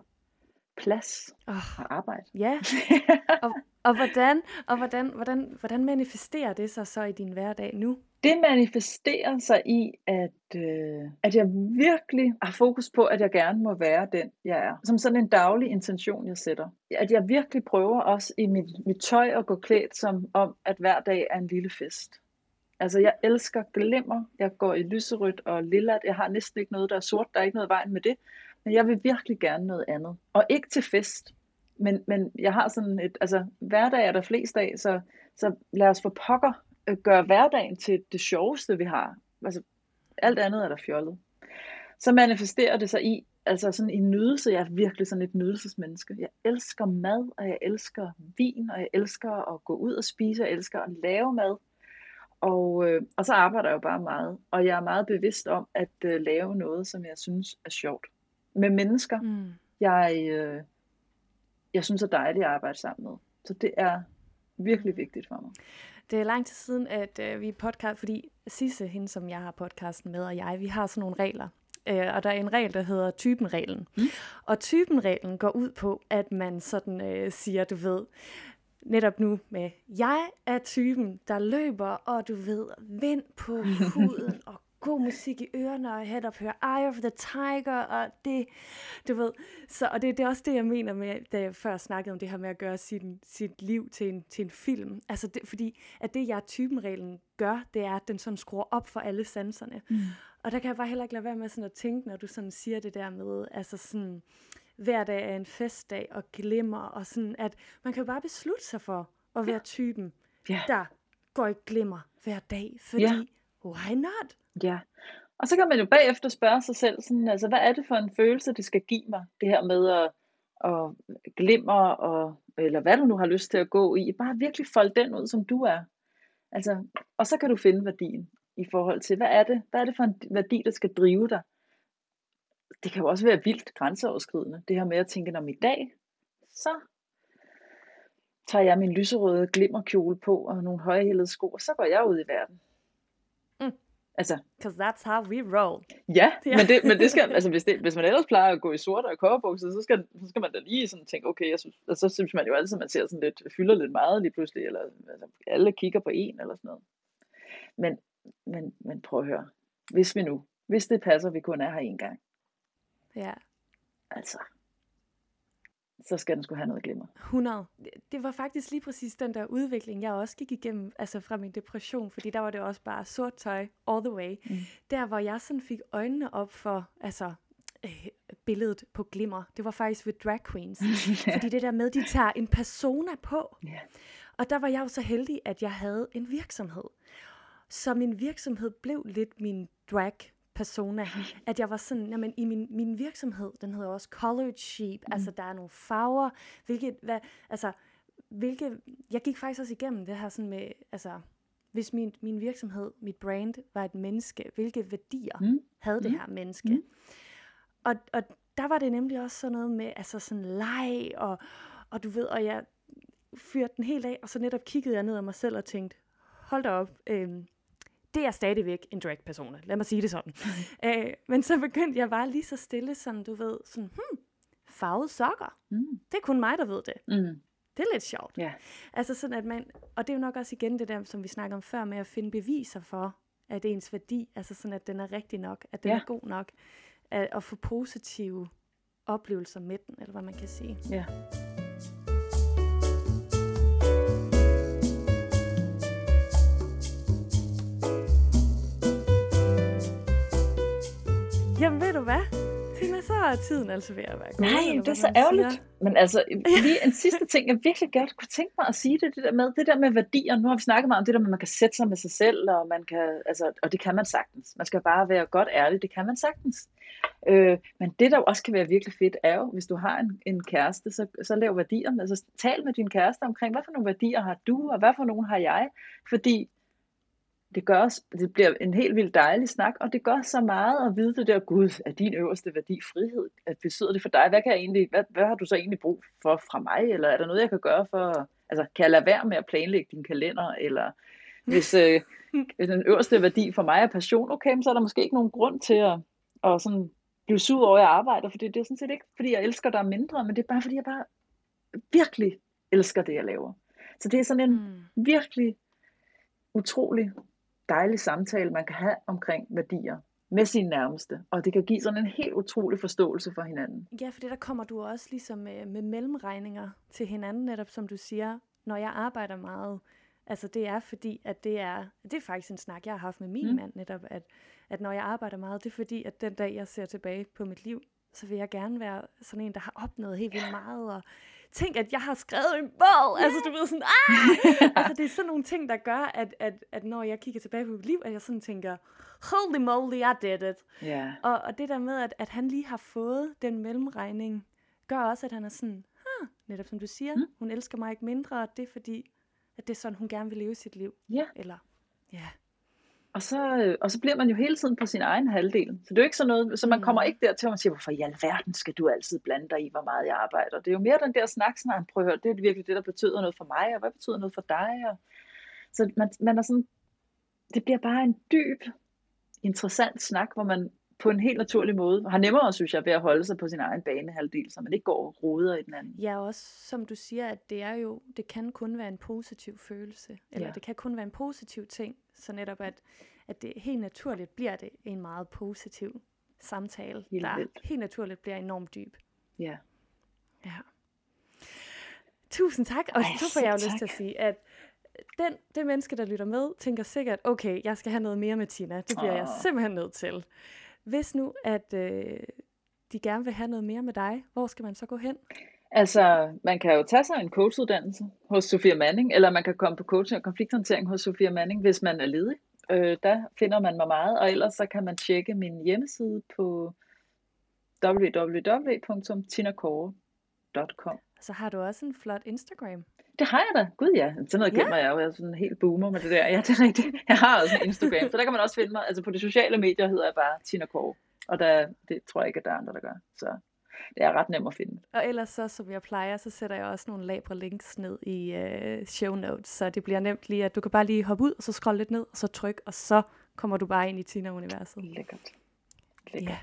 plads oh. og arbejde. Ja, og, og, hvordan, og hvordan, hvordan, hvordan manifesterer det sig så i din hverdag nu? Det manifesterer sig i, at, øh, at jeg virkelig har fokus på, at jeg gerne må være den, jeg er. Som sådan en daglig intention, jeg sætter. At jeg virkelig prøver også i mit, mit tøj at gå klædt som om, at hver dag er en lille fest. Altså, jeg elsker glimmer. Jeg går i lyserødt og lilla. Jeg har næsten ikke noget, der er sort. Der er ikke noget vejen med det. Men jeg vil virkelig gerne noget andet. Og ikke til fest. Men, men jeg har sådan et, altså hverdag er der flest af, så, så lad os få pokker gøre hverdagen til det sjoveste, vi har. Altså, alt andet er der fjollet. Så manifesterer det sig i, altså sådan en nydelse. Jeg er virkelig sådan et nydelsesmenneske. Jeg elsker mad, og jeg elsker vin, og jeg elsker at gå ud og spise, og jeg elsker at lave mad. Og, øh, og så arbejder jeg jo bare meget. Og jeg er meget bevidst om at øh, lave noget, som jeg synes er sjovt. Med mennesker, mm. jeg, øh, jeg synes er dejligt at arbejde sammen med. Så det er virkelig vigtigt for mig. Det er lang tid siden, at øh, vi podcast, fordi Sisse, hende som jeg har podcasten med, og jeg, vi har sådan nogle regler. Øh, og der er en regel, der hedder typenreglen. Mm. Og typenreglen går ud på, at man sådan øh, siger, du ved, netop nu med, jeg er typen, der løber, og du ved, vind på huden, og god musik i ørerne, og head up hører Eye of the Tiger, og det, du ved, så, og det, det er også det, jeg mener med, da jeg før snakkede om det her med at gøre sin, sit liv til en, til en film. Altså, det, fordi at det, jeg typen-reglen gør, det er, at den sådan skruer op for alle sanserne. Mm. Og der kan jeg bare heller ikke lade være med sådan at tænke, når du sådan siger det der med, altså sådan, hver dag er en festdag og glimmer, og sådan, at man kan jo bare beslutte sig for at være ja. typen, ja. der går i glimmer hver dag, fordi ja why not? Ja, Og så kan man jo bagefter spørge sig selv, sådan, altså, hvad er det for en følelse, det skal give mig, det her med at, at glimmer, og, eller hvad du nu har lyst til at gå i. Bare virkelig folde den ud, som du er. Altså, og så kan du finde værdien i forhold til, hvad er det, hvad er det for en værdi, der skal drive dig? Det kan jo også være vildt grænseoverskridende, det her med at tænke, om i dag, så tager jeg min lyserøde glimmerkjole på og nogle højhælede sko, og så går jeg ud i verden. Altså, Because that's how we roll. ja, Ja. men, det, men det skal, altså hvis, det, hvis man ellers plejer at gå i sorte og kobberbukser, så skal, så skal man da lige sådan tænke, okay, jeg synes, og så synes man jo altid, at man ser sådan lidt, fylder lidt meget lige pludselig, eller altså, alle kigger på en eller sådan noget. Men, men, men prøv at høre, hvis vi nu, hvis det passer, vi kun er her en gang, Ja. altså, så skal den skulle have noget glimmer. 100. Det var faktisk lige præcis den der udvikling, jeg også gik igennem, altså fra min depression, fordi der var det også bare sort tøj all the way. Mm. Der, hvor jeg sådan fik øjnene op for, altså øh, billedet på glimmer, det var faktisk ved drag queens. Fordi det der med, de tager en persona på. Ja. Og der var jeg jo så heldig, at jeg havde en virksomhed. Så min virksomhed blev lidt min drag persona. At jeg var sådan, jamen i min, min virksomhed, den hedder også Colored Sheep, mm. altså der er nogle farver, hvilket, hvad, altså, hvilke, jeg gik faktisk også igennem det her sådan med, altså, hvis min, min virksomhed, mit brand var et menneske, hvilke værdier Mm. havde det Mm. her menneske? Mm. Og, og der var det nemlig også sådan noget med, altså sådan leg, og, og du ved, og jeg fyrte den helt af, og så netop kiggede jeg ned ad mig selv og tænkte, hold da op, øhm, det er stadigvæk en drag-persona, lad mig sige det sådan. øh, men så begyndte jeg bare lige så stille, sådan du ved, sådan, hmm, farvede sokker, Mm. det er kun mig, der ved det. Mm. Det er lidt sjovt. Ja. Altså sådan, at man, og det er jo nok også igen det der, som vi snakker om før, med at finde beviser for, at ens værdi, altså sådan, at den er rigtig nok, at den Ja. er god nok, at, at få positive oplevelser med den, eller hvad man kan sige. Ja. Jamen ved du hvad? Tina, så er tiden altså ved at være gået. Nej, det er så ærgerligt. siger. Men altså, lige en sidste ting, jeg virkelig godt kunne tænke mig at sige det, det der med, det der med værdier. Nu har vi snakket meget om det der med, at man kan sætte sig med sig selv, og, man kan, altså, og det kan man sagtens. Man skal bare være godt ærlig, det kan man sagtens. Øh, men det, der også kan være virkelig fedt, er jo, hvis du har en, en kæreste, så, så lav værdier. Altså, tal med din kæreste omkring, hvad for nogle værdier har du, og hvad for nogle har jeg? Fordi det, gør, os- det bliver en helt vildt dejlig snak, og det gør så meget at vide det der, Gud, er din øverste værdi frihed? At betyder det for dig? Hvad, kan jeg egentlig, hvad, hvad har du så egentlig brug for fra mig? Eller er der noget, jeg kan gøre for, altså kan jeg lade være med at planlægge din kalender? Eller hvis øh, hvis den øverste værdi for mig er passion, okay, så er der måske ikke nogen grund til at, at sådan blive sur over, at jeg arbejder, for det er sådan set ikke, fordi jeg elsker dig mindre, men det er bare, fordi jeg bare virkelig elsker det, jeg laver. Så det er sådan en, Mm. virkelig utrolig dejlig samtale, man kan have omkring værdier med sine nærmeste. Og det kan give sådan en helt utrolig forståelse for hinanden. Ja, for det der kommer du også ligesom med, med mellemregninger til hinanden, netop som du siger, når jeg arbejder meget. Altså det er fordi, at det er, det er faktisk en snak, jeg har haft med min Mm. mm. mand netop, at, at når jeg arbejder meget, det er fordi, at den dag, jeg ser tilbage på mit liv, så vil jeg gerne være sådan en, der har opnået helt vildt meget, og tænk, at jeg har skrevet en bog, altså du ved sådan, ah! altså det er sådan nogle ting, der gør, at, at, at når jeg kigger tilbage på mit liv, at jeg sådan tænker, holy moly, I did it. Ja, Og, og det der med, at, at han lige har fået den mellemregning, gør også, at han er sådan, huh, netop som du siger, Mm. hun elsker mig ikke mindre, og det er fordi, at det er sådan, hun gerne vil leve sit liv. ja. Eller, ja. Og så, øh, og så bliver man jo hele tiden på sin egen halvdel. Så det er jo ikke sådan noget, så man Mm. kommer ikke dertil, hvor man siger, hvorfor i alverden skal du altid blande dig i, hvor meget jeg arbejder. Det er jo mere den der snak, sådan, prøv at høre, det er virkelig det, der betyder noget for mig, og hvad betyder noget for dig? Og, så man, man er sådan, det bliver bare en dyb, interessant snak, hvor man på en helt naturlig måde har nemmere, synes jeg, ved at holde sig på sin egen banehalvdel, så man ikke går og roder i den anden. ja, også som du siger, at det er jo, det kan kun være en positiv følelse, eller Ja. det kan kun være en positiv ting, så netop at, at det helt naturligt bliver det en meget positiv samtale, Helt der vildt. helt naturligt bliver enormt dyb. Ja. Ja. Tusind tak. Og Ej, så får jeg jo lyst til at sige, at den, det menneske, der lytter med, tænker sikkert, okay, jeg skal have noget mere med Tina. Det bliver oh. jeg simpelthen nødt til. Hvis nu, at øh, de gerne vil have noget mere med dig, hvor skal man så gå hen? Altså, man kan jo tage sig en coachuddannelse hos Sofia Manning, eller man kan komme på coaching og konflikthåndtering hos Sofia Manning, hvis man er ledig. Øh, der finder man mig meget, og ellers så kan man tjekke min hjemmeside på www.tinakåre.com. Så har du også en flot Instagram. Det har jeg da. Gud ja. Sådan noget glemmer ja. jeg jo. Jeg er sådan en helt boomer med det der. Ja, det er rigtigt. Jeg har også en Instagram, så der kan man også finde mig. Altså på de sociale medier hedder jeg bare Tina Kåre. Og der, det tror jeg ikke, at der er andre, der gør. Så det er ret nemt at finde. Og ellers så, som jeg plejer, så sætter jeg også nogle labre links ned i uh, show notes, så det bliver nemt lige, at du kan bare lige hoppe ud, og så scrolle lidt ned, og så tryk, og så kommer du bare ind i Tina-universet. Lækkert. Lækkert. Ja.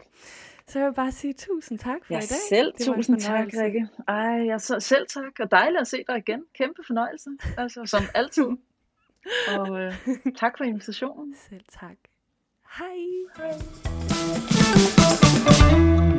Så jeg vil bare sige tusind tak for ja, i dag. selv det tusind tak, Rikke. Ej, jeg så, selv tak, og dejligt at se dig igen. Kæmpe fornøjelse, altså som altid. og øh, tak for invitationen. Selv tak. Hej. Hej.